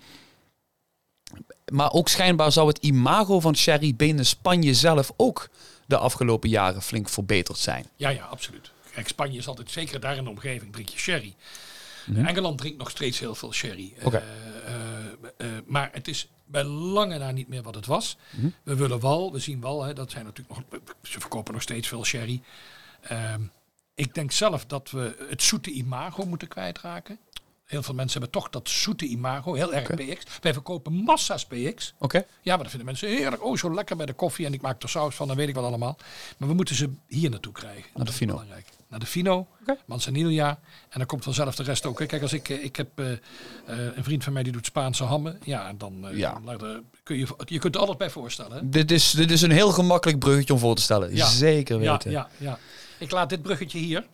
Maar ook schijnbaar zou het imago van sherry binnen Spanje zelf ook de afgelopen jaren flink verbeterd zijn. Ja, ja, absoluut. Kijk, Spanje is altijd, zeker daar in de omgeving, drink je sherry. Mhm. Engeland drinkt nog steeds heel veel sherry. Eh, maar het is bij lange na niet meer wat het was. Mhm. We willen wel, we zien wel, hè, dat zijn natuurlijk nog, ze verkopen nog steeds veel sherry. Ehm, ik denk zelf dat we het zoete imago moeten kwijtraken. Heel veel mensen hebben toch dat zoete imago, heel erg. PX. Wij verkopen massa's PX. Oké. Ja, maar dat vinden mensen heerlijk. Oh, zo lekker bij de koffie en ik maak er saus van, dan weet ik wat allemaal. Maar we moeten ze hier naartoe krijgen. Naar de Dat is Fino. belangrijk. Naar de Fino. Manzanilla. En dan komt vanzelf de rest ook. hè. Kijk, als ik, eh, ik heb eh, eh, een vriend van mij die doet Spaanse hammen. Ja, dan, eh, Ja. dan kun je, je kunt er alles bij voorstellen. Hè? Dit, is, dit is een heel gemakkelijk bruggetje om voor te stellen. Ja. Zeker Ja, weten. ja, ja. Ik laat dit bruggetje hier.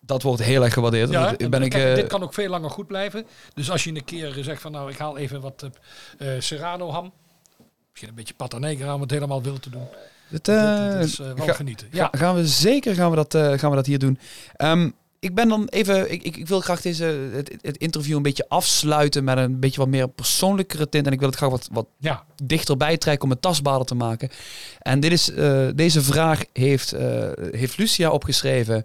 Dat wordt heel erg gewaardeerd. Ja, ben ik, eh, dit kan ook veel langer goed blijven. Dus als je een keer zegt van nou, ik haal even wat Serrano ham. Misschien een beetje pata negra om het helemaal wild te doen. Dit- eh, is eh, wel ga- genieten. Ga- Ja, gaan we zeker gaan we dat, eh, gaan we dat hier doen. Ehm, ik ben dan even, ik, ik, ik wil graag deze, het, het interview een beetje afsluiten met een beetje wat meer persoonlijkere tint. En ik wil het graag wat, wat ja. dichterbij trekken om het tastbaarder te maken. En dit is, deze vraag heeft, heeft Lucia opgeschreven.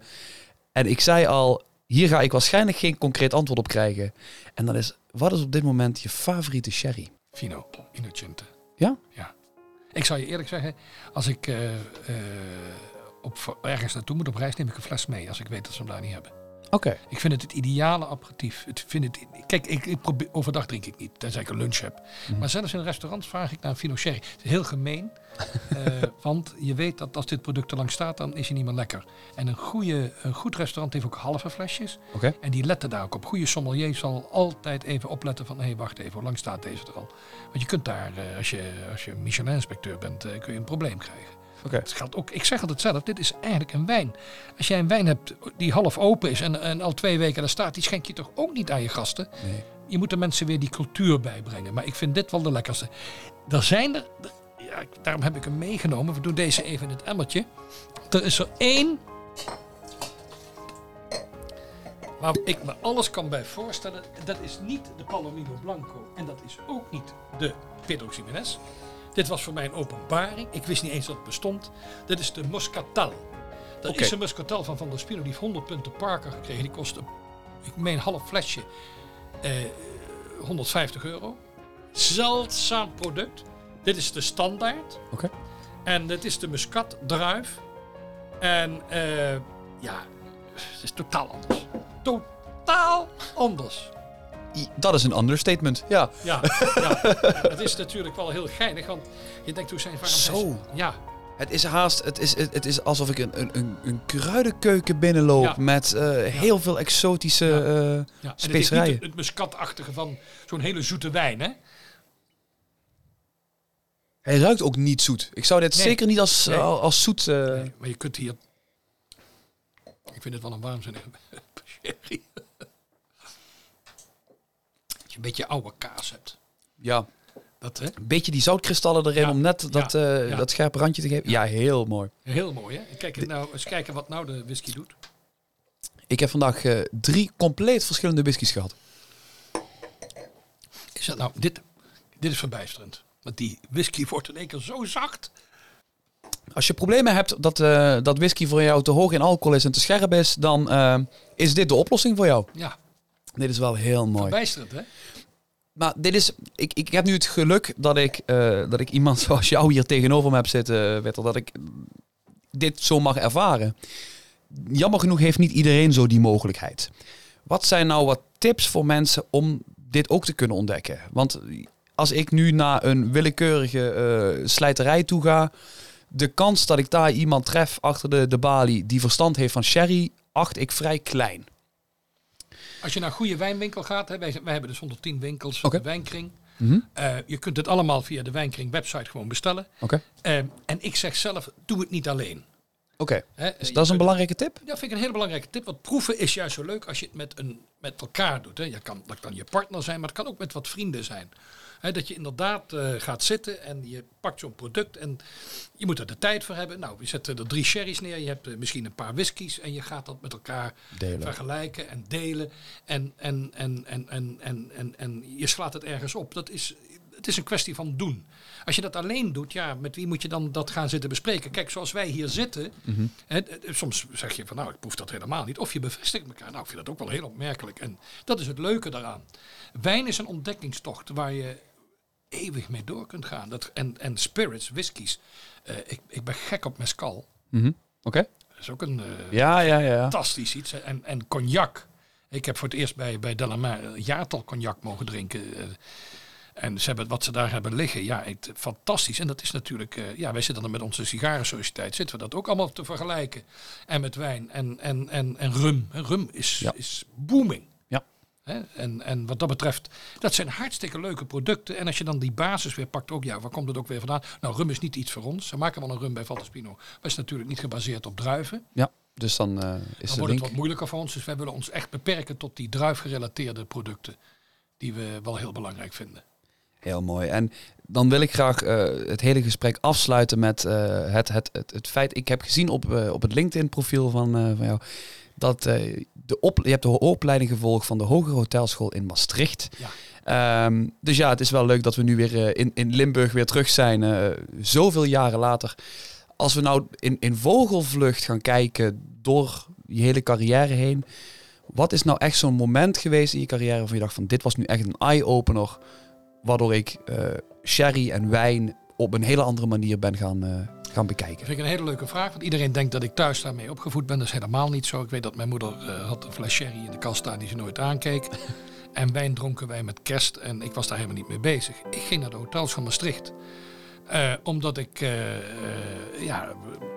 En ik zei al, hier ga ik waarschijnlijk geen concreet antwoord op krijgen. En dat is, wat is op dit moment je favoriete sherry? Fino, Innocente. Ja? Ja. Ik zal je eerlijk zeggen, als ik eh, eh, op, ergens naartoe moet op reis, neem ik een fles mee. Als ik weet dat ze hem daar niet hebben. Oké. Ik vind het het ideale aperitief. Het vind het, kijk, ik, ik probeer, overdag drink ik niet, tenzij ik een lunch heb. Mhm. Maar zelfs in restaurants vraag ik naar een Fino Sherry. Het is heel gemeen, eh, want je weet dat als dit product er lang staat, dan is hij niet meer lekker. En een, goede, een goed restaurant heeft ook halve flesjes. Oké. En die letten daar ook op. Goede sommelier zal altijd even opletten van... hé, hey, wacht even, hoe lang staat deze er al? Want je kunt daar, eh, als je, als je Michelin-inspecteur bent, eh, kun je een probleem krijgen. Het geldt ook, ik zeg altijd zelf, dit is eigenlijk een wijn. Als jij een wijn hebt die half open is en, en al twee weken daar staat... die schenk je toch ook niet aan je gasten? Nee. Je moet de mensen weer die cultuur bijbrengen. Maar ik vind dit wel de lekkerste. Er zijn er... er- Ja, daarom heb ik hem meegenomen. We doen deze even in het emmertje. Er is er één... Waar ik me alles kan bij voorstellen. Dat is niet de Palomino Blanco. En dat is ook niet de Pedro Ximénez. Dit was voor mij een openbaring. Ik wist niet eens dat het bestond. Dit is de Moscatel. Dat is een Moscatel van Van der Spino. Die heeft 100 punten Parker gekregen. Die kostte, ik meen, een half flesje eh, 150 euro. Zeldzaam product. Dit is de standaard. Oké. En dit is de Muscat druif. En eh, ja, het is totaal anders. Totaal anders. Dat is een understatement. Ja. Ja, ja. het is natuurlijk wel heel geinig, want je denkt hoe zijn waarom Zo. Ja, Het is haast, het is, het, is alsof ik een, een, een, kruidenkeuken binnenloop Ja. met eh, heel veel exotische eh, ja. Is specerijen. niet het, het muskatachtige van zo'n hele zoete wijn, hè? Hij ruikt ook niet zoet. Ik zou dit Nee. zeker niet als, Nee. als, als zoet... eh, Nee, maar je kunt hier... Ik vind het wel een waanzinnige sherry. Een beetje oude kaas hebt. ja, Dat, hè? een beetje die zoutkristallen erin Ja. om net dat, Ja. eh, Ja. dat scherpe randje te geven. Ja, heel mooi. Heel mooi, hè? Kijk, nou, eens kijken wat nou de whisky doet. Ik heb vandaag eh, drie compleet verschillende whiskies gehad. Is dat nou... Dit, dit is verbijsterend. Want die whisky wordt in één keer zo zacht. Als je problemen hebt dat, eh, dat whisky voor jou te hoog in alcohol is en te scherp is, dan is dit de oplossing voor jou. Ja, Dit is wel heel mooi. verbijsterend, hè? Maar dit is, ik, ik heb nu het geluk dat ik, eh, dat ik iemand zoals jou hier tegenover me heb zitten, Wettel, dat ik dit zo mag ervaren. Jammer genoeg heeft niet iedereen zo die mogelijkheid. Wat zijn nou wat tips voor mensen om dit ook te kunnen ontdekken? Want als ik nu naar een willekeurige eh, slijterij toe ga, de kans dat ik daar iemand tref achter de, de balie die verstand heeft van sherry, acht ik vrij klein. Als je naar een goede wijnwinkel gaat, hè, wij, wij hebben dus 110 winkels, Oké. de wijnkring. Mhm. Eh, je kunt het allemaal via de Wijnkring website gewoon bestellen. Oké. Eh, en ik zeg zelf, doe het niet alleen. Oké. Hè. Dus dat is een belangrijke tip? Ja, vind ik een hele belangrijke tip. Want proeven is juist zo leuk als je het met, een, met elkaar doet. Hè. Je kan, dat kan je partner zijn, maar het kan ook met wat vrienden zijn. Dat je inderdaad eh, gaat zitten en je pakt zo'n product en je moet er de tijd voor hebben. Nou, je zet er drie sherry's neer, je hebt eh, misschien een paar whiskies en je gaat dat met elkaar Delen. vergelijken en delen. En, en, en, en, en, en, en, en je slaat het ergens op. Dat is, het is een kwestie van doen. Als je dat alleen doet, ja, met wie moet je dan dat gaan zitten bespreken? Kijk, zoals wij hier zitten, Mhm. hè, soms zeg je van nou, ik proef dat helemaal niet. Of je bevestigt elkaar. Nou, ik vind dat ook wel heel opmerkelijk. En dat is het leuke daaraan. Wijn is een ontdekkingstocht waar je eeuwig mee door kunt gaan. Dat, en, en spirits, whiskies. Eh, ik, ik ben gek op mezcal. Mhm. Oké. Dat is ook een... eh, Ja, ja, ja. fantastisch iets. En, en cognac. Ik heb voor het eerst bij, bij Delamare een jaartal cognac mogen drinken. eh, En ze hebben, wat ze daar hebben liggen, ja, het, fantastisch. En dat is natuurlijk, ja, wij zitten dan met onze sigarensociëteit, zitten we dat ook allemaal te vergelijken. En met wijn en, en, en, en rum. En rum is, Ja. is booming. En, en wat dat betreft, dat zijn hartstikke leuke producten. En als je dan die basis weer pakt, ook ja, waar komt het ook weer vandaan? Nou, rum is niet iets voor ons. Ze maken wel een rum bij Valtespino. Maar is natuurlijk niet gebaseerd op druiven. Ja, dus dan eh, is Dan wordt het wat moeilijker voor ons. Dus wij willen ons echt beperken tot die druifgerelateerde producten. Die we wel heel belangrijk vinden. Heel mooi. En dan wil ik graag eh, het hele gesprek afsluiten met eh, het, het, het, het feit... Ik heb gezien op, op het LinkedIn-profiel van, van jou... dat eh, de op, je hebt de opleiding gevolgd van de Hogere Hotelschool in Maastricht. Ja. Ehm, dus ja, het is wel leuk dat we nu weer eh, in, in Limburg weer terug zijn. eh, zoveel jaren later. Als we nou in, in vogelvlucht gaan kijken door je hele carrière heen... Wat is nou echt zo'n moment geweest in je carrière waarvan je dacht van dit was nu echt een eye-opener waardoor ik sherry en wijn op een hele andere manier ben gaan, eh, gaan bekijken. Dat vind ik een hele leuke vraag. Want iedereen denkt dat ik thuis daarmee opgevoed ben. Dat is helemaal niet zo. Ik weet dat mijn moeder eh, had een fles sherry in de kast staan die ze nooit aankeek. en wijn dronken wij met kerst. En ik was daar helemaal niet mee bezig. Ik ging naar de hotels van Maastricht. Eh, omdat ik, ja,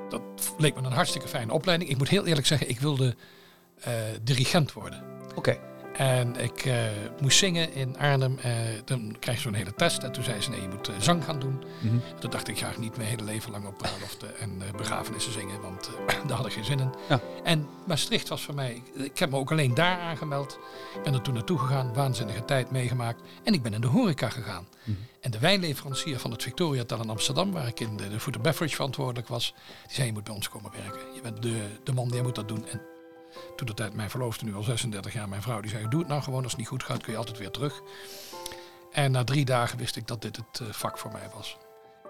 dat leek me een hartstikke fijne opleiding. Ik moet heel eerlijk zeggen, ik wilde dirigent worden. Oké. En ik eh, moest zingen in Arnhem. eh, dan krijg je zo'n hele test. En toen zei ze, nee, je moet eh, zang gaan doen. Mhm. Toen dacht ik, ga ik niet mijn hele leven lang op bruiloften en begrafenissen zingen. Want daar had ik geen zin in. Ja. En Maastricht was voor mij... Ik heb me ook alleen daar aangemeld. Ik ben er toen naartoe gegaan. Waanzinnige tijd meegemaakt. En ik ben in de horeca gegaan. Mhm. En de wijnleverancier van het Victoria Hotel in Amsterdam... waar ik in de, de food and beverage verantwoordelijk was... die zei, je moet bij ons komen werken. Je bent de, de man, die moet dat doen. En toen de tijd mijn verloofde, nu al 36 jaar, mijn vrouw, die zei: Doe het nou gewoon. Als het niet goed gaat, kun je altijd weer terug. En na drie dagen wist ik dat dit het eh, vak voor mij was.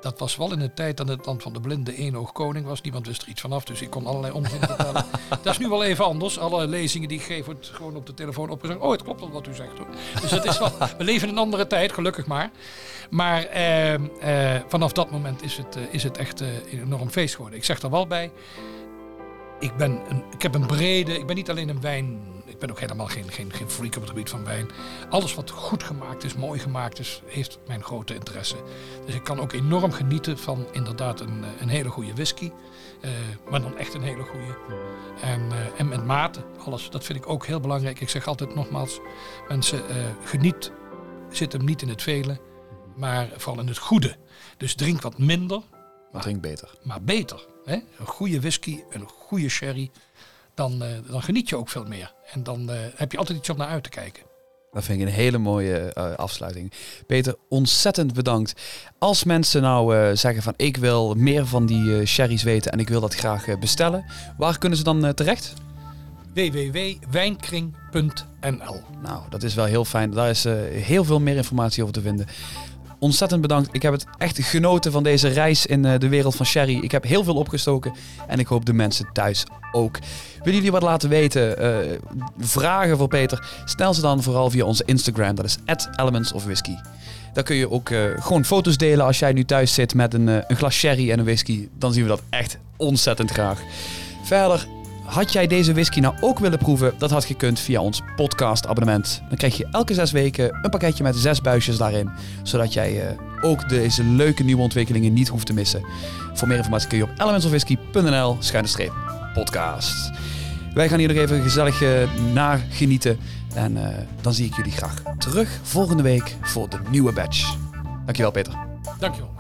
Dat was wel in de tijd dat het land van de blinde één oog koning was. Niemand wist er iets vanaf, dus ik kon allerlei onzin vertellen. dat is nu wel even anders. Alle lezingen die ik geef, wordt gewoon op de telefoon opgezegd. Oh, het klopt wel wat u zegt hoor. Dus het is wel, we leven in een andere tijd, gelukkig maar. Maar eh, eh, vanaf dat moment is het, eh, is het echt eh, een enorm feest geworden. Ik zeg er wel bij, ik, ben een, ik heb een brede, ik ben niet alleen een wijn, ik ben ook helemaal geen, geen, geen freak op het gebied van wijn. Alles wat goed gemaakt is, mooi gemaakt is, heeft mijn grote interesse. Dus ik kan ook enorm genieten van inderdaad een, een hele goede whisky. eh, maar dan echt een hele goede. En, eh, en met mate, alles. Dat vind ik ook heel belangrijk. Ik zeg altijd nogmaals, mensen, eh, geniet zit hem niet in het vele, maar vooral in het goede. Dus drink wat minder, Maar drink beter. maar beter. Hè? Een goede whisky, een goede sherry, dan, eh, dan geniet je ook veel meer. En dan eh, heb je altijd iets om naar uit te kijken. Dat vind ik een hele mooie eh, afsluiting. Peter, ontzettend bedankt. Als mensen nou zeggen van ik wil meer van die eh, sherry's weten en ik wil dat graag bestellen, waar kunnen ze dan terecht? www.wijnkring.nl Nou, dat is wel heel fijn. Daar is heel veel meer informatie over te vinden. Ontzettend bedankt. Ik heb het echt genoten van deze reis in eh, de wereld van Sherry. Ik heb heel veel opgestoken en ik hoop de mensen thuis ook. Willen jullie wat laten weten? eh, vragen voor Peter? Stel ze dan vooral via onze Instagram. Dat is @elementsofwhisky. Daar kun je ook eh, gewoon foto's delen als jij nu thuis zit met een, een glas sherry en een whisky. Dan zien we dat echt ontzettend graag. Verder, had jij deze whisky nou ook willen proeven? Dat had gekund via ons podcast abonnement. Dan krijg je elke zes weken een pakketje met zes buisjes daarin. Zodat jij eh, ook deze leuke nieuwe ontwikkelingen niet hoeft te missen. Voor meer informatie kun je op elementsofwhisky.nl podcast. Wij gaan hier nog even gezellig eh, naar genieten. En eh, dan zie ik jullie graag terug volgende week voor de nieuwe badge. Dankjewel Peter. Dankjewel.